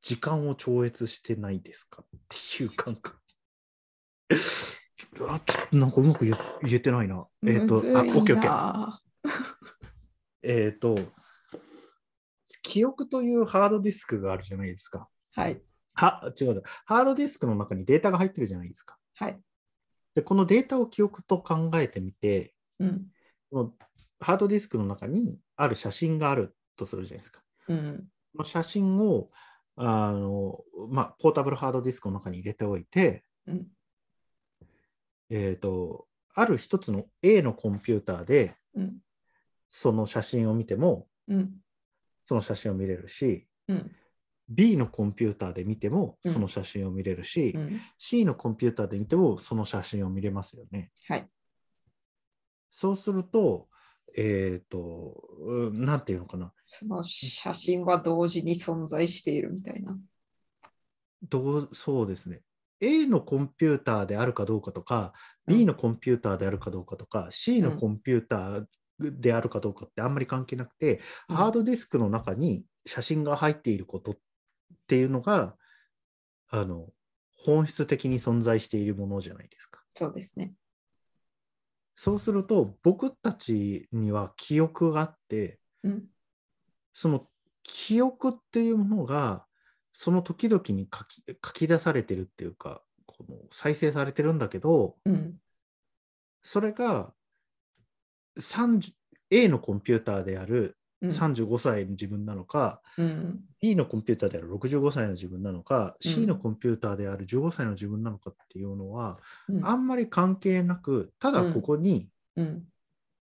Speaker 2: 時間を超越してないですかっていう感覚。あちょっとなんかうまく言え言えてないな。えっ、と、あ、オッケーオッケー。
Speaker 1: な
Speaker 2: えっ、と、記憶というハードディスクがあるじゃないですか。
Speaker 1: はい。
Speaker 2: は、違う。ハードディスクの中にデータが入ってるじゃないですか。
Speaker 1: はい。
Speaker 2: で、このデータを記憶と考えてみて、
Speaker 1: うん。
Speaker 2: このハードディスクの中にある写真があるとするじゃないですか。
Speaker 1: うん。
Speaker 2: この写真を、あの、まあ、ポータブルハードディスクの中に入れておいて、
Speaker 1: うん。
Speaker 2: えっ、と、ある一つの A のコンピューターで、
Speaker 1: うん。
Speaker 2: その写真を見ても、
Speaker 1: うん。
Speaker 2: その写真を見れるし、
Speaker 1: うん。
Speaker 2: B のコンピューターで見ても、
Speaker 1: うん
Speaker 2: その写真を見れるし、
Speaker 1: うん。
Speaker 2: C のコンピューターで見ても、その写真を見れますよね。
Speaker 1: はい。
Speaker 2: そうすると、えっ、と、うんなんていうのかな。
Speaker 1: その写真は同時に存在しているみたいな。
Speaker 2: どうそうですね。A のコンピューターであるかどうかとか、
Speaker 1: うん
Speaker 2: B のコンピューターであるかどうかとか、C の
Speaker 1: うん
Speaker 2: コンピューターであるかどうかってあんまり関係なくて、
Speaker 1: うん
Speaker 2: ハードディスクの中に写真が入っていることっていうのが、あの、本質的に存在しているものじゃないですか。
Speaker 1: そうですね。
Speaker 2: そうすると、僕たちには記憶があって、
Speaker 1: うん。
Speaker 2: その記憶っていうものが、その時々に書き書き出されてるっていうか、この再生されてるんだけど、
Speaker 1: うん。
Speaker 2: それが30 A のコンピューターである
Speaker 1: うん。
Speaker 2: 35歳の自分なのか、
Speaker 1: うん。
Speaker 2: B のコンピューターである65歳の自分なのか、
Speaker 1: うん
Speaker 2: C のコンピューターである15歳の自分なのかっていうのは、
Speaker 1: うん
Speaker 2: あんまり関係なく、ただここに
Speaker 1: うん。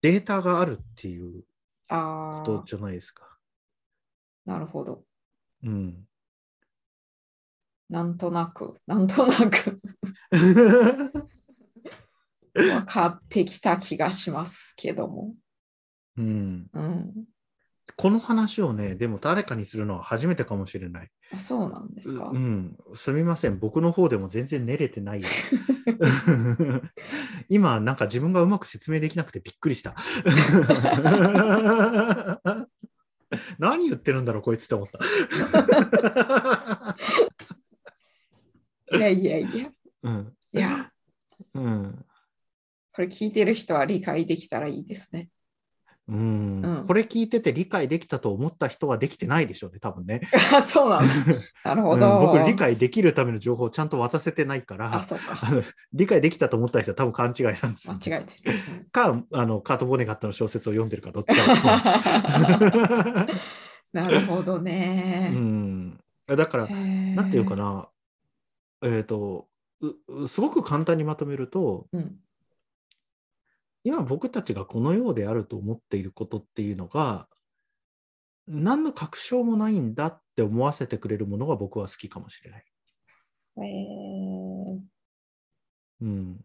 Speaker 2: データがあるっていうことじゃないですか。
Speaker 1: なるほど。
Speaker 2: うん。
Speaker 1: なんとなく、なんとなく 分かってきた気がしますけども。
Speaker 2: うん、
Speaker 1: うん。
Speaker 2: この話をね、でも誰かにするのは初めてかもしれない。
Speaker 1: あそうなんですか？
Speaker 2: う。ん、すみません。僕の方でも全然練れてない。今、なんか自分がうまく説明できなくてびっくりした。何言ってるんだろう、こいつって思った。
Speaker 1: いやいやいや。
Speaker 2: うん、
Speaker 1: いや、
Speaker 2: うん、
Speaker 1: これ聞いてる人は理解できたらいいですね。
Speaker 2: うん
Speaker 1: うん
Speaker 2: これ聞いてて理解できたと思った人はできてないでしょうね、多分ね。
Speaker 1: あ そうなんだ。なるほど。
Speaker 2: うん僕、理解できるための情報をちゃんと渡せてないか
Speaker 1: あ、
Speaker 2: ら、
Speaker 1: そうか。
Speaker 2: 理解できたと思った人は多分勘違いなんですよ
Speaker 1: 間違えてる。うん
Speaker 2: か、あのカート・ボネガットの小説を読んでるかどっちか
Speaker 1: なるほど
Speaker 2: 思う。ん、だから、
Speaker 1: な
Speaker 2: なんていうか。な、えっ、とうう、すごく簡単にまとめると、
Speaker 1: うん。
Speaker 2: 今僕たちがこのようであると思っていることっていうのが、何の確証もないんだって思わせてくれるものが僕は好きかもしれない。
Speaker 1: えー、
Speaker 2: うん、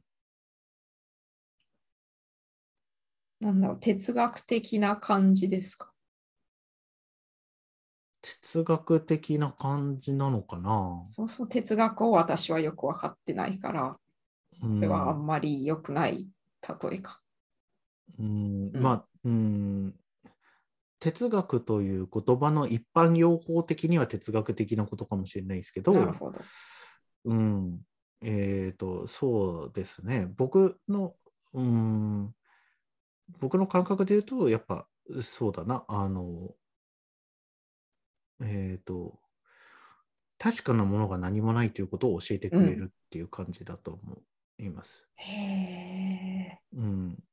Speaker 1: なんだろう、哲学的な感じですか？
Speaker 2: 哲学的な感じなのかな？
Speaker 1: そもそも哲学を私はよく分かってないから、
Speaker 2: うん
Speaker 1: これはあんまり良くない例えか。
Speaker 2: うん
Speaker 1: うん。
Speaker 2: まあ、うん、哲学という言葉の一般用法的には哲学的なことかもしれないですけど、
Speaker 1: なるほど。
Speaker 2: うん、えっ、と、そうですね。僕の、うん、僕の感覚で言うと、やっぱそうだな、あの、えっ、と、確かなものが何もないということを教えてくれるっていう感じだと思います。
Speaker 1: へえ、
Speaker 2: うん、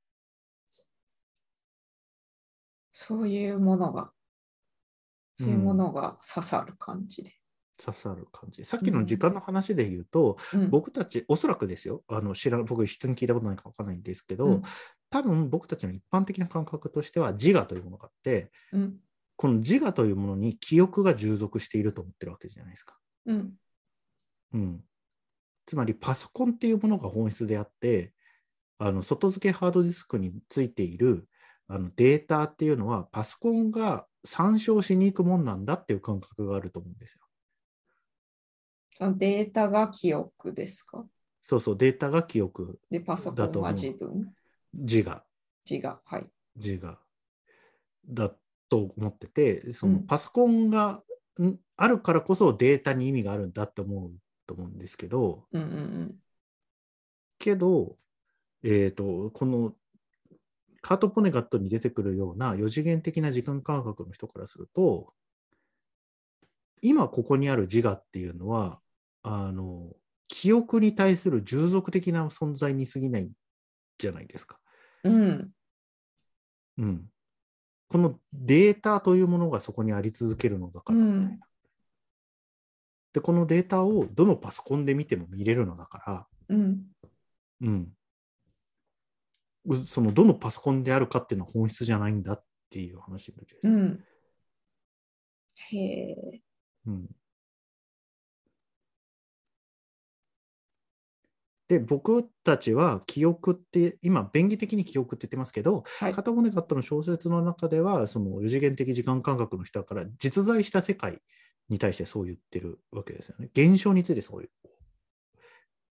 Speaker 1: そういうものが、そういうものが刺さる感じで。
Speaker 2: 刺さる感じ。さっきの時間の話で言うと、
Speaker 1: うん、
Speaker 2: 僕たち、おそらくですよ、あの知ら僕、人に聞いたことないか分からないんですけど、
Speaker 1: うん。
Speaker 2: 多分僕たちの一般的な感覚としては、自我というものがあって、
Speaker 1: うん、
Speaker 2: この自我というものに記憶が従属していると思ってるわけじゃないですか。
Speaker 1: うん、
Speaker 2: うん、つまり、パソコンっていうものが本質であって、あの外付けハードディスクについているあのデータっていうのは、パソコンが参照しに行くもんなんだっていう感覚があると思うんですよ。
Speaker 1: そのデータが記憶ですか？
Speaker 2: そうそう、データが記憶、
Speaker 1: で、パソコンは自分？
Speaker 2: 自我、
Speaker 1: 自我。はい。
Speaker 2: 自我だと思ってて、その
Speaker 1: うん
Speaker 2: パソコンが、んあるからこそデータに意味があるんだって思うと思うんですけど、
Speaker 1: うんうん
Speaker 2: けど、えっ、と、このカート・ポネガットに出てくるような4次元的な時間感覚の人からすると、今ここにある自我っていうのは、あの、記憶に対する従属的な存在に過ぎないじゃないですか。
Speaker 1: うん。うん。
Speaker 2: うん。このデータというものがそこにあり続けるのだからみたいな。
Speaker 1: うん
Speaker 2: で、このデータをどのパソコンで見ても見れるのだから、
Speaker 1: うん。
Speaker 2: うん。うそのどのパソコンであるかっていうのは本質じゃないんだっていう話になるじゃすか。
Speaker 1: うん。へえ。
Speaker 2: うんで、僕たちは記憶って、今、便宜的に記憶って言ってますけど、
Speaker 1: はい
Speaker 2: カ。タゴネカットの小説の中では、その4次元的時間感覚の人だから、実在した世界に対してそう言ってるわけですよね。現象についてそう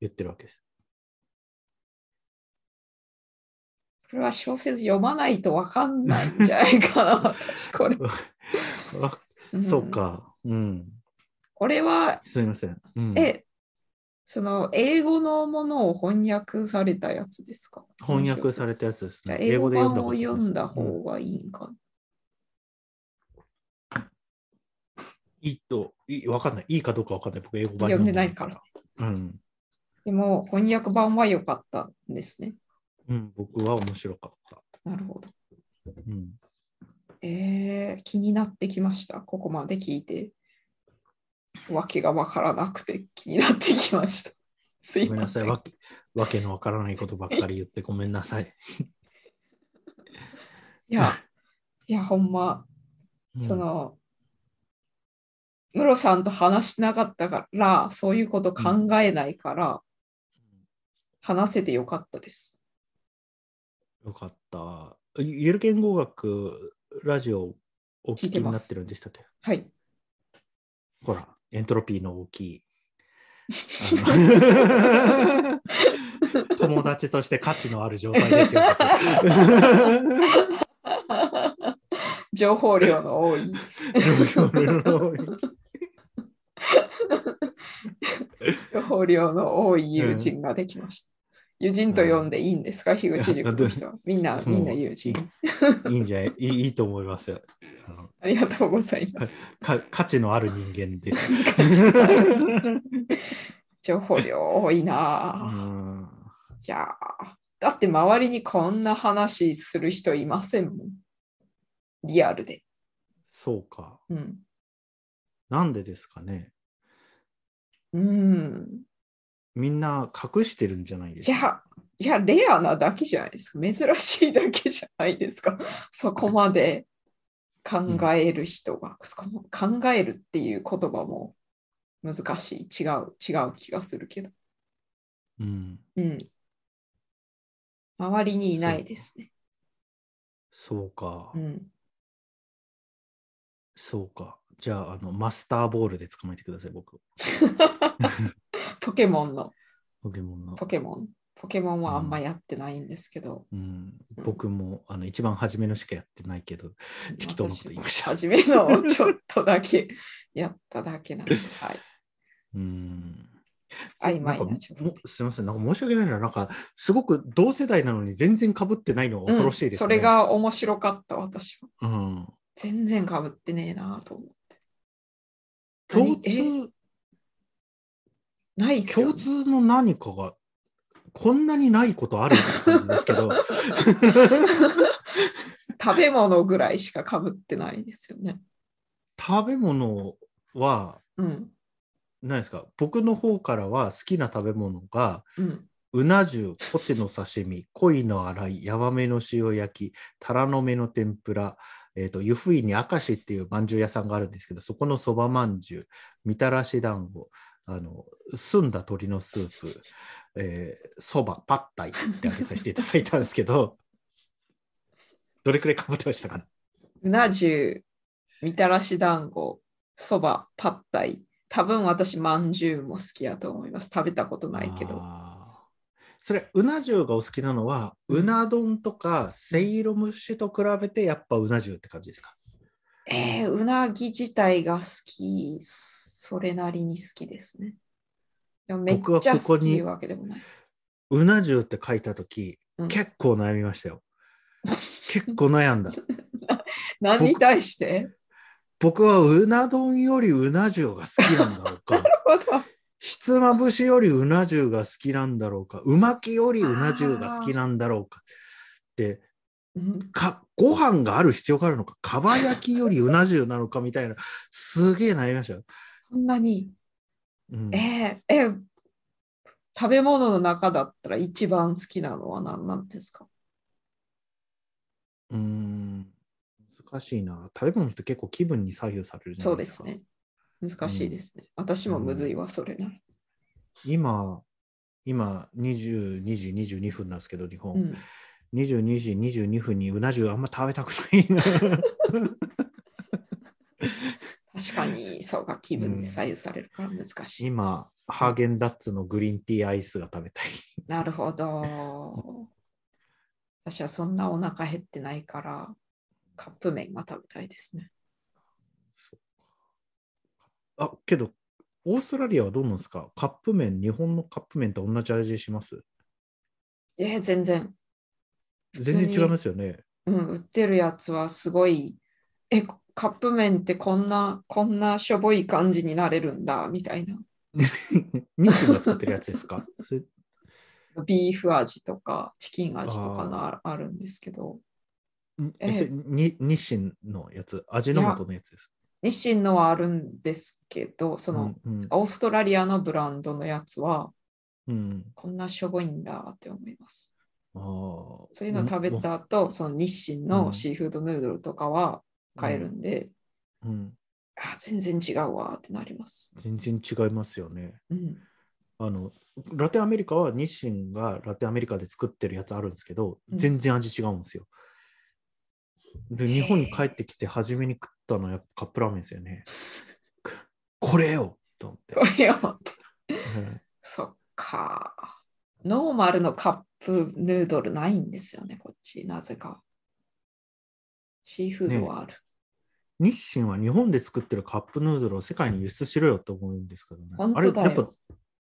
Speaker 2: 言ってるわけです。
Speaker 1: これは小説読まないとわかんないんじゃないかな、私これ。
Speaker 2: あ
Speaker 1: ん
Speaker 2: そう。か。うん。
Speaker 1: これは、
Speaker 2: すみません。うん、
Speaker 1: え、その英語のものを翻訳されたやつですか？
Speaker 2: 翻訳されたやつですね。
Speaker 1: 英語
Speaker 2: です
Speaker 1: 読んだ
Speaker 2: うん
Speaker 1: 方がいいんか。
Speaker 2: いいと、いいわかんない。いいかどうかわかんない。僕、英語版
Speaker 1: 読んでないから。
Speaker 2: うん。
Speaker 1: でも翻訳版は良かったんですね。
Speaker 2: うん、僕は面白かった。
Speaker 1: なるほど。
Speaker 2: うん。
Speaker 1: えー、気になってきました？ここまで聞いて。わけがわからなくて気になってきました。すい
Speaker 2: ごめんなさい。
Speaker 1: ません。
Speaker 2: わけわけのわからないことばっかり言ってごめんなさい。
Speaker 1: いや、いや、ほんま、
Speaker 2: うん
Speaker 1: その、ムロさんと話してなかったから、そういうこと考えないから、話せてよかったです。
Speaker 2: よかった。ゆる言語学ラジオお聞きになってるんでしたっけ？
Speaker 1: はい。
Speaker 2: ほら、エントロピーの大きい。友達として価値のある状態ですよ。
Speaker 1: 情報量の多い。情報量の多い友人ができました。友人と呼んでいいんですか、樋口塾の人は。みんな、みんな友人。
Speaker 2: いいんじゃない？いいいいと思いますよ。あの
Speaker 1: ありがとうございます。
Speaker 2: か価値のある人間です。
Speaker 1: 情報量多いないやーだって周りにこんな話する人いませんもん。リアルで。
Speaker 2: そうか。
Speaker 1: うん。
Speaker 2: なんでですかね？
Speaker 1: うん。
Speaker 2: みんな隠してるんじゃないですか？
Speaker 1: いや、いや、レアなだけじゃないですか。珍しいだけじゃないですか。そこまで考える人が、そこも考えるっていう言葉も難しい。違う、違う気がするけど。
Speaker 2: うん。
Speaker 1: うん。周りにいないですね。
Speaker 2: そうか。
Speaker 1: うん。
Speaker 2: そうか。じゃあ、あの、マスターボールで捕まえてください、僕。
Speaker 1: ポケモンの、
Speaker 2: ポケモンの。
Speaker 1: ポケモン？ポケモンはあんまやってないんですけど、
Speaker 2: うん、僕もあの一番初めのしかやってないけど、適当なこと言いました。
Speaker 1: 初めのをちょっとだけ やっただけなんで、はい。
Speaker 2: うん。
Speaker 1: 曖昧な
Speaker 2: すみません、なんか申し訳ないな、なんかすごく同世代なのに全然かぶってないのが恐ろしいですね。
Speaker 1: うんそれが面白かった、私は。
Speaker 2: うん、
Speaker 1: 全然かぶってねえなと思って。
Speaker 2: 共通、
Speaker 1: ないっすよ、
Speaker 2: 共
Speaker 1: ね。
Speaker 2: 通の何かがこんなにないことあるって感じですけど、
Speaker 1: 食べ物ぐらいしかかぶってないですよね。
Speaker 2: 食べ物は
Speaker 1: うん。
Speaker 2: 何ですか？僕の方からは好きな食べ物が
Speaker 1: うん。
Speaker 2: うな重、ポテの刺身、鯉の洗い、ヤマメの塩焼き、タラの芽の天ぷら、えー、と湯布院に明石っていうまんじゅう屋さんがあるんですけど、そこのそばまんじゅう、みたらし団子、あの澄んだ鶏のスープ、えーそば、パッタイってあげさせていただいたんですけど、どれくらいかぶってましたかね？
Speaker 1: うな重、みたらし団子、そば、パッタイ、多分私、まんじゅうも好きやと思います。食べたことないけど。
Speaker 2: それ、うな重がお好きなのは、
Speaker 1: うん。
Speaker 2: うな丼とかせいろ蒸しと比べて、やっぱうな重って感じですか？
Speaker 1: えー、うなぎ自体が好き、それなりに好きですね。でもめっ
Speaker 2: 僕は
Speaker 1: ちゃ
Speaker 2: ここに
Speaker 1: 好きわけでもない。
Speaker 2: うな重って書いたとき、
Speaker 1: うん
Speaker 2: 結構悩みましたよ。結構悩んだ。
Speaker 1: 何に対して？
Speaker 2: 僕はうな丼よりうな重が好きなんだろうか。ひつまぶしよりうな重が好きなんだろうか。うまきよりうな重が好きなんだろうか。で、
Speaker 1: うん
Speaker 2: かご飯がある必要があるのか、かば焼きよりうな重なのかみたいな、すげえ悩みましたよ。
Speaker 1: そんなに。
Speaker 2: うん
Speaker 1: えー、えー食べ物の中だったら一番好きなのは何なんですか？
Speaker 2: うーん難しいな。食べ物って結構気分に左右されるじゃ
Speaker 1: そ
Speaker 2: ないでか。
Speaker 1: うですすね。難しいですね。私もむずいわ、それなら。
Speaker 2: 今、今22時22分なんですけど、日本。
Speaker 1: うん、
Speaker 2: 22時22分にうな重あんま食べたくないな。
Speaker 1: 確かに、そうか、気分で左右されるから難しい。
Speaker 2: 今、ハーゲンダッツのグリーンティーアイスが食べたい。
Speaker 1: なるほど。私はそんなお腹減ってないから、カップ麺が食べたいですね。
Speaker 2: そうあ、けど、オーストラリアはどうなんですか？カップ麺、日本のカップ麺と同じ味します？
Speaker 1: えー全然。
Speaker 2: 全然違いますよね。
Speaker 1: うん、売ってるやつはすごい、え、カップ麺ってこんな、こんなしょぼい感じになれるんだ、みたいな。
Speaker 2: 日清が作ってるやつですか？
Speaker 1: ビーフ味とか、チキン味とかのああるんですけど、え
Speaker 2: 日清のやつ、味の素のやつです。
Speaker 1: 日清のはあるんですけど、その、
Speaker 2: うんうん。
Speaker 1: オーストラリアのブランドのやつは、
Speaker 2: うん、
Speaker 1: こんなしょぼいんだって思います。そういうの食べた後、その日清のシーフードヌードルとかは買えるんで、
Speaker 2: うん、
Speaker 1: あ全然違うわってなります。
Speaker 2: 全然違いますよね。
Speaker 1: うん。
Speaker 2: あのラテンアメリカは日清がラテンアメリカで作ってるやつあるんですけど、
Speaker 1: うん
Speaker 2: 全然味違うんですよ。で、日本に帰ってきて初めに食ったのはやっぱカップラーメンですよね。これよと思って。
Speaker 1: これよって。
Speaker 2: うん
Speaker 1: そっか。ノーマルのカップヌードルないんですよね、こっち。なぜか。シーフードはある。
Speaker 2: 日清は日本で作ってるカップヌードルを世界に輸出しろよと思うんですけどね。
Speaker 1: 本
Speaker 2: あれ、
Speaker 1: 当だよ
Speaker 2: やっぱ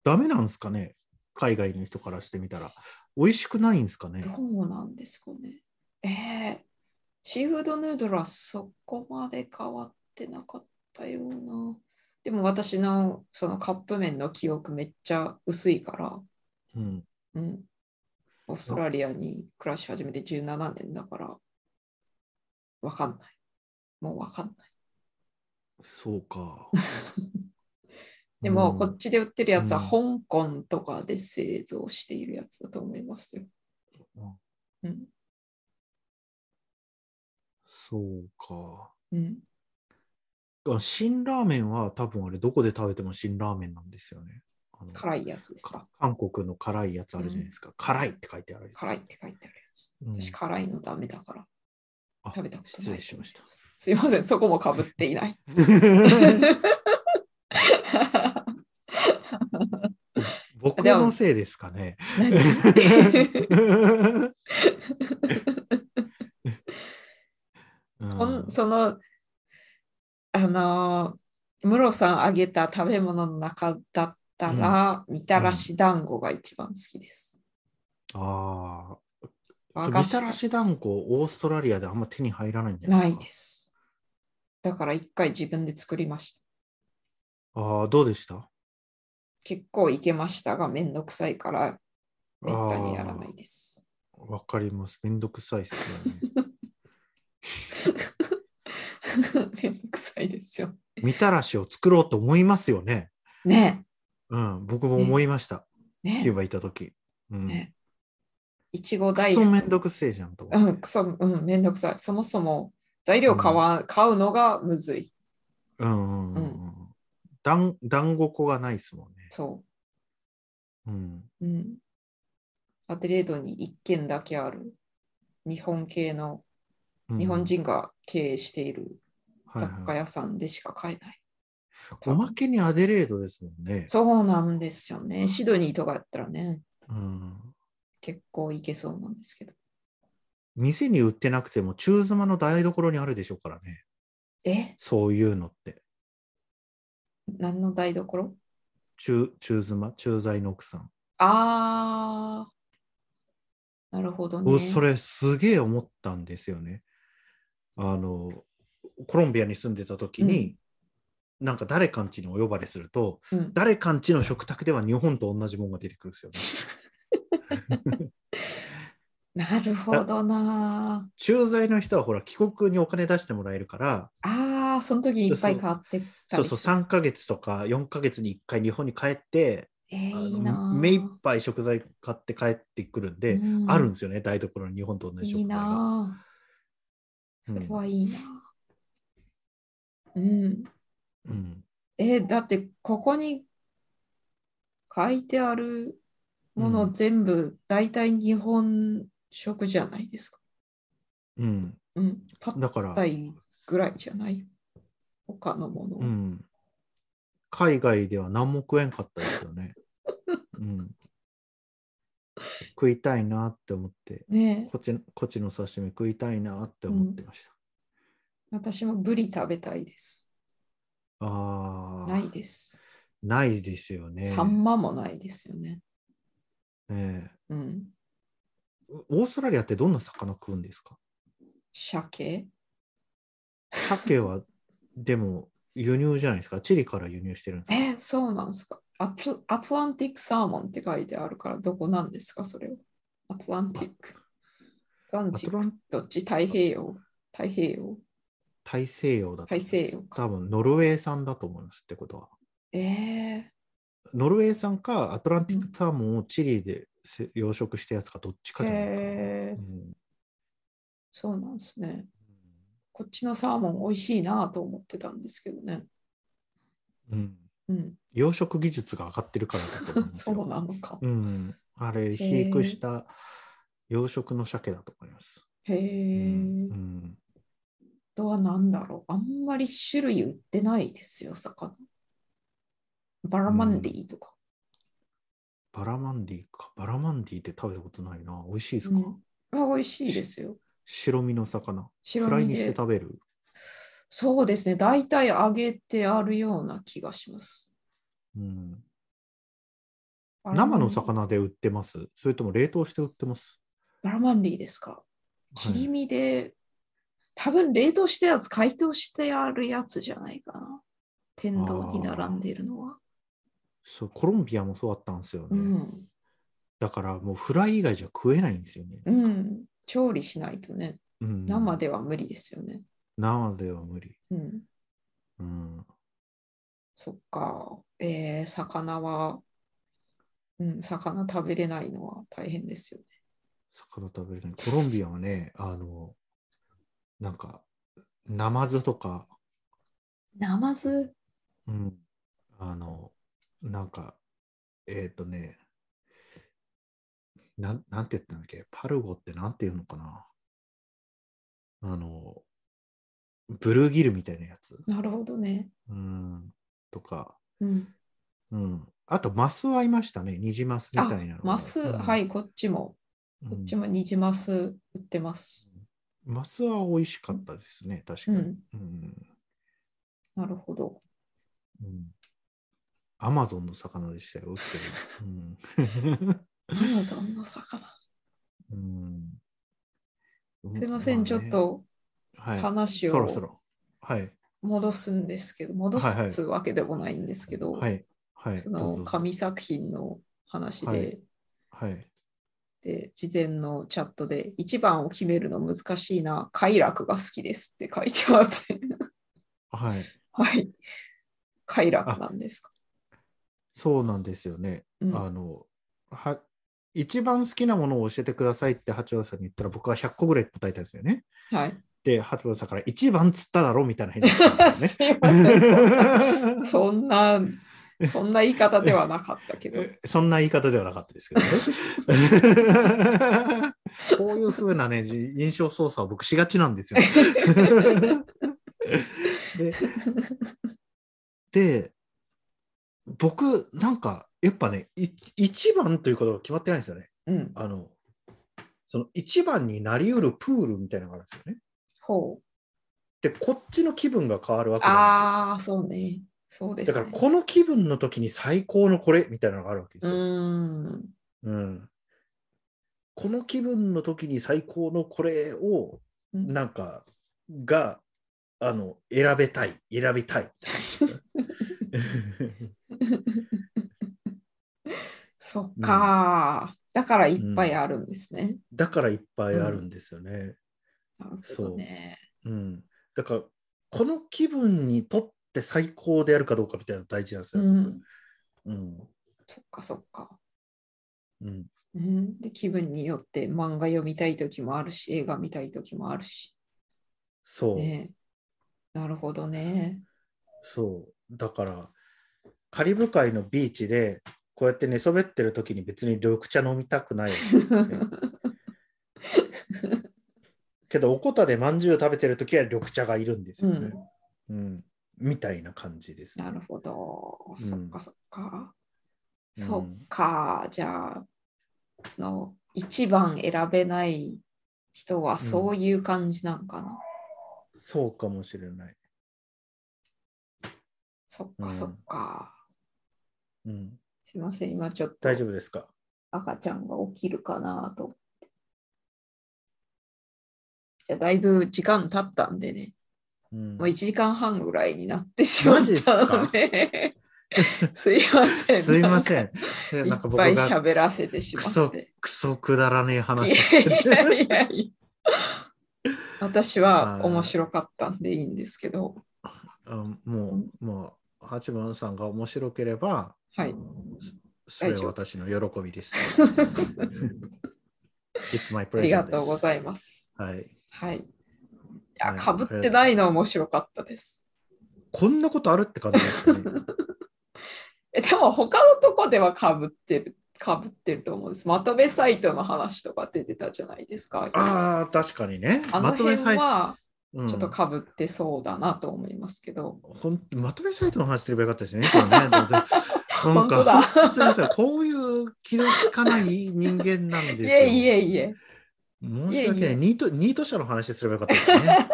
Speaker 2: ダメなんですかね？海外の人からしてみたら。美味しくないんですかね？
Speaker 1: どうなんですかね？えー、シーフードヌードルはそこまで変わってなかったような。でも私のそのカップ麺の記憶めっちゃ薄いから、
Speaker 2: うん。
Speaker 1: うん。オーストラリアに暮らし始めて17年だから、わかんない。もうわかんない。
Speaker 2: そうか。
Speaker 1: でも、
Speaker 2: うん
Speaker 1: こっちで売ってるやつは
Speaker 2: う
Speaker 1: 香港とかで製造しているやつだと思いますよ。うん。
Speaker 2: そうか。
Speaker 1: うん。
Speaker 2: あ辛ラーメンは多分あれどこで食べても辛ラーメンなんですよね。
Speaker 1: 辛いやつですか？
Speaker 2: か韓国の辛いやつあるじゃないですか。辛いって書いてあるやつ。
Speaker 1: 辛いって書いてあるやつ。
Speaker 2: うん
Speaker 1: 私、辛いのダメだから
Speaker 2: あ
Speaker 1: 食べたことない。
Speaker 2: 失礼しました。
Speaker 1: すいません、そこもかぶっていない。
Speaker 2: 僕のせいですかね。
Speaker 1: 何？そんその、あの、ムロさんあげた食べ物の中だったら、みたらし団子が一番好きです。
Speaker 2: ああ。みたらし団子、オーストラリアであんま手に入らないんじゃな
Speaker 1: ないい
Speaker 2: ですか？
Speaker 1: です。だから一回自分で作りました。
Speaker 2: ああ、どうでした？
Speaker 1: 結構いけましたが、めんどくさいから、めったにやらないです。
Speaker 2: わかります。めんどくさいっすよね。
Speaker 1: めんどくさいですよ。
Speaker 2: みたらしを作ろうと思いますよね。
Speaker 1: ね
Speaker 2: うん、僕も思いました。
Speaker 1: え、ね
Speaker 2: キューバ行った時。うん。
Speaker 1: ねいちご
Speaker 2: く
Speaker 1: 大福。
Speaker 2: そめんどくせえじゃんと。
Speaker 1: うん、くそ、うん、めんどくさい。そもそも材料買わ、買うのがむずい。
Speaker 2: うんうんうんうん。団団子粉がないですもんね。
Speaker 1: そ
Speaker 2: うん。
Speaker 1: う。うん。アデレードに一軒だけある日本系の、
Speaker 2: うん
Speaker 1: 日本人が経営している
Speaker 2: はい
Speaker 1: 雑貨
Speaker 2: はい
Speaker 1: 屋さんでしか買えない。
Speaker 2: おまけにアデレードですもんね。
Speaker 1: そうなんですよね。シドニーとかやったらね、
Speaker 2: うん。
Speaker 1: 結構いけそうなんですけど。
Speaker 2: 店に売ってなくても、中妻の台所にあるでしょうからね。
Speaker 1: え？
Speaker 2: そういうのって。
Speaker 1: 何の台所？
Speaker 2: 中中妻、駐在の奥さん。
Speaker 1: あー、なるほどね。
Speaker 2: 僕それすげえ思ったんですよね。あの、コロンビアに住んでた時に、なんか誰かんちにお呼ばれすると、
Speaker 1: うん、
Speaker 2: 誰かんちの食卓では日本と同じものが出てくるんですよね。
Speaker 1: なるほどな。
Speaker 2: 駐在の人はほら帰国にお金出してもらえるから、
Speaker 1: あー、その時にいっぱい買って
Speaker 2: そうそう3ヶ月とか4ヶ月に1回日本に帰って、
Speaker 1: えー、
Speaker 2: あの
Speaker 1: いいな。
Speaker 2: 目いっぱい食材買って帰ってくるんで、
Speaker 1: うん
Speaker 2: あるんですよね、台所に日本と同じ
Speaker 1: いい
Speaker 2: 食材が。
Speaker 1: な。それはいいな。うん。
Speaker 2: うん
Speaker 1: えーだってここに書いてあるもの
Speaker 2: うん
Speaker 1: 全部大体日本食じゃないですか。
Speaker 2: うん、
Speaker 1: うん。パッ
Speaker 2: だから、
Speaker 1: タイぐらいじゃない？他のもの。
Speaker 2: うん、海外では何も食えんかったですよね。うん、食いたいなって思って、
Speaker 1: ねえ
Speaker 2: こっちこっちの刺身食いたいなって思ってました。
Speaker 1: 私もブリ食べたいです。
Speaker 2: ああ、
Speaker 1: ないです。
Speaker 2: ないですよね。
Speaker 1: サンマもないですよね。
Speaker 2: ねえ
Speaker 1: うん。
Speaker 2: オーストラリアってどんな魚食うんですか？
Speaker 1: 鮭？
Speaker 2: 鮭はでも輸入じゃないですか？チリから輸入してるんですか？
Speaker 1: え、そうなんですか？アトアトランティックサーモンって書いてあるから、どこなんですか？それは。アトランティック。アトランティック。どっち？太平洋太平洋
Speaker 2: 大西洋だと。
Speaker 1: 大西洋か
Speaker 2: 多分ノルウェー産だと思いますってことは。
Speaker 1: えー、
Speaker 2: ノルウェー産かアトランティックサーモンをチリでせ養殖したやつかどっちかじゃないかな。
Speaker 1: えー
Speaker 2: うん
Speaker 1: そうなんですね。こっちのサーモン美味しいなと思ってたんですけどね。
Speaker 2: うん
Speaker 1: うん、
Speaker 2: 養殖技術が上がってるからだと思うんです
Speaker 1: そ
Speaker 2: よ。
Speaker 1: うなのか。
Speaker 2: うん、あれ、肥育した養殖の鮭だと思います。
Speaker 1: へえ、
Speaker 2: うん
Speaker 1: あとは何だろう。あんまり種類売ってないですよ、魚。バラマンディとか。
Speaker 2: バラマンディか。バラマンディって食べたことないな。美味しいですか、
Speaker 1: うんあ美味しいですよ。
Speaker 2: 白身の魚。
Speaker 1: 白身で
Speaker 2: フライにして食べる？
Speaker 1: そうですね。大体揚げてあるような気がします。
Speaker 2: うん、生の魚で売ってます？それとも冷凍して売ってます？
Speaker 1: バラマンディですか？
Speaker 2: はい
Speaker 1: 切り身で、多分冷凍したやつ、解凍してあるやつじゃないかな。天丼に並んでいるのは。
Speaker 2: そうコロンビアもそうだったんですよね。
Speaker 1: うん。
Speaker 2: だからもうフライ以外じゃ食えないんですよね。
Speaker 1: うん。調理しないとね、
Speaker 2: うん
Speaker 1: 生では無理ですよね。
Speaker 2: 生では無理。
Speaker 1: うん。
Speaker 2: うん、
Speaker 1: そっか。えー、魚は、うん、魚食べれないのは大変ですよね。
Speaker 2: 魚食べれない。コロンビアはね、あの、なんか、ナマズとか、
Speaker 1: ナマズ？
Speaker 2: うん、あの、なんか、えっ、とね、なん、なんて言ったんだっけ？パルゴってなんて言うのかな？あの、ブルーギルみたいなやつ？
Speaker 1: なるほどね。
Speaker 2: うん、とか、
Speaker 1: うん。
Speaker 2: うん。あと、マスはいましたね。ニジマスみ
Speaker 1: あ
Speaker 2: たいなのが。
Speaker 1: マス、
Speaker 2: うん
Speaker 1: はい、こっちも、
Speaker 2: うん
Speaker 1: こっちもニジマス売ってます。
Speaker 2: マスは美味しかったですね、確かに。
Speaker 1: うん、
Speaker 2: うん
Speaker 1: なるほど。
Speaker 2: うんアマゾンの魚でしたよ、売ってるの
Speaker 1: アマゾンの魚。
Speaker 2: うんうん
Speaker 1: すいません、ちょっ、と話を
Speaker 2: そろそろ。はい。
Speaker 1: 戻すんですけど、戻すわけでもないんですけど、
Speaker 2: はい。はい。
Speaker 1: その紙作品の話で、
Speaker 2: はいはい。
Speaker 1: で、事前のチャットで、一番を決めるの難しいな、快楽が好きですって書いてあって、
Speaker 2: はい。
Speaker 1: はい。快楽なんですか？
Speaker 2: そうなんですよね。
Speaker 1: うん
Speaker 2: あの、は、一番好きなものを教えてくださいって八王子さんに言ったら僕は100個ぐらい答えたんですよね。
Speaker 1: はい。
Speaker 2: で、八王子さんから一番つっただろみたいな返事が来たんです
Speaker 1: す
Speaker 2: よ
Speaker 1: いません、そんな、
Speaker 2: ね。
Speaker 1: そんな、言い方ではなかったけど。
Speaker 2: えそんな言い方ではなかったですけどね。こういうふうなね、じ印象操作を僕しがちなんですよ。でで、僕、なんか、やっぱね、い一番ということが決まってないんですよね。
Speaker 1: うん。
Speaker 2: あの、その一番になりうるプールみたいなのがあるんですよね。
Speaker 1: ほう。
Speaker 2: で、こっちの気分が変わるわけ
Speaker 1: ああ、そうね。そうで
Speaker 2: です
Speaker 1: ね。
Speaker 2: だから、この気分の時に最高のこれみたいなのがあるわけで
Speaker 1: う
Speaker 2: すよ。
Speaker 1: ん。
Speaker 2: うん。この気分の時に最高のこれを、
Speaker 1: うん
Speaker 2: なんか、が、あの、選べたい、選びたい。
Speaker 1: そっか、だからいっぱいあるんですね。
Speaker 2: だからいっぱいあるんですよね。
Speaker 1: なるほどね。
Speaker 2: うん。だから、この気分にとって最高でやるかどうかみたいなの大事なんですよ。
Speaker 1: うん。
Speaker 2: うん。
Speaker 1: そっかそっか。
Speaker 2: うん。
Speaker 1: うん、で気分によって漫画読みたい時もあるし、映画見たい時もあるし。
Speaker 2: そう。
Speaker 1: ね、なるほどね。
Speaker 2: そう。だから、カリブ海のビーチで、こうやって寝そべってる時に別に緑茶飲みたくないわけですよね。けど、おこたでまんじゅう食べてる時は緑茶がいるんですよね。うん。みたいな感じです、
Speaker 1: なるほど。
Speaker 2: ん
Speaker 1: そっかそっか。
Speaker 2: うん
Speaker 1: そっか。じゃあ、その一番選べない人はそういう感じなんかな。
Speaker 2: そうかもしれない。
Speaker 1: そっ
Speaker 2: うん
Speaker 1: かそっか。
Speaker 2: うん。
Speaker 1: すいません、今ちょっと
Speaker 2: 大丈夫ですか？
Speaker 1: 赤ちゃんが起きるかなと思って。じゃあ、だいぶ時間経ったんでね。
Speaker 2: うん
Speaker 1: もう1時間半ぐらいになってしまった
Speaker 2: か
Speaker 1: ので、すいません。
Speaker 2: すいませ
Speaker 1: ん。
Speaker 2: なんか
Speaker 1: っぱい喋らせてしまって。
Speaker 2: クソくだらねえ
Speaker 1: い
Speaker 2: 話して
Speaker 1: やい
Speaker 2: て。
Speaker 1: やいや私は面白かったんでいいんですけど、
Speaker 2: あもう、もう、八幡さんが面白ければ、
Speaker 1: はい。
Speaker 2: それは私の喜びです。It's my
Speaker 1: ありがとうご
Speaker 2: い
Speaker 1: ざいます。
Speaker 2: はい。
Speaker 1: はい。いや、
Speaker 2: はい
Speaker 1: かぶってないの面白かったです。
Speaker 2: こんなことあるって感じですよね。
Speaker 1: えでも他のとこではかぶってる、かぶってると思うんです。まとめサイトの話とか出てたじゃないですか。
Speaker 2: ああ、確かにね。
Speaker 1: あの辺
Speaker 2: サイト、
Speaker 1: は
Speaker 2: うん
Speaker 1: ちょっとかぶってそうだなと思いますけど。
Speaker 2: ほんまとめサイトの話すればよかったですね。今ねなんか、すみません。こういう気の利かない人間なんですよ。
Speaker 1: いえいえいえ。
Speaker 2: 申し訳ないニート。ニート社の話すればよかったですね。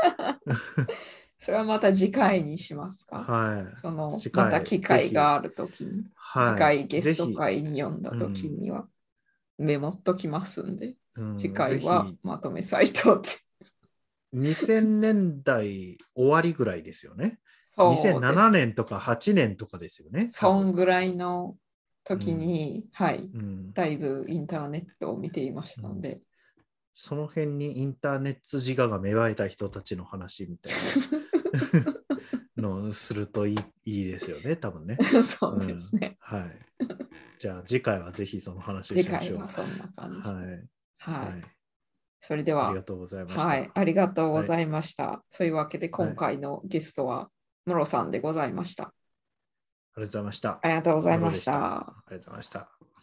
Speaker 1: それはまた次回にしますか？
Speaker 2: はい。
Speaker 1: そのまた機会があるときに、
Speaker 2: はい、
Speaker 1: 次回ゲスト
Speaker 2: ぜ
Speaker 1: 会に呼んだときにはメモっときますんで、
Speaker 2: ひうん
Speaker 1: 次回はまとめサイトって。
Speaker 2: 2000年代終わりぐらいですよね。
Speaker 1: そうです
Speaker 2: 2007年とか8年とかですよね。
Speaker 1: そんぐらいの時に、はい、
Speaker 2: うん、
Speaker 1: だいぶインターネットを見ていましたので、
Speaker 2: その辺にインターネット自我が芽生えた人たちの話みたいな のをするといいいいですよね、多分ね。
Speaker 1: そうですね。
Speaker 2: うんはい。じゃあ次回はぜひその話しましょう。
Speaker 1: 回はそんな感じ。
Speaker 2: は
Speaker 1: はい。
Speaker 2: い。はい。
Speaker 1: それでは
Speaker 2: ありが、とうございました。
Speaker 1: はい、ありがとうございました。そういうわけで今回のゲストは、ムロさんでございました。
Speaker 2: ありがとうございました。
Speaker 1: ありがとうございました。
Speaker 2: ありがとうございました。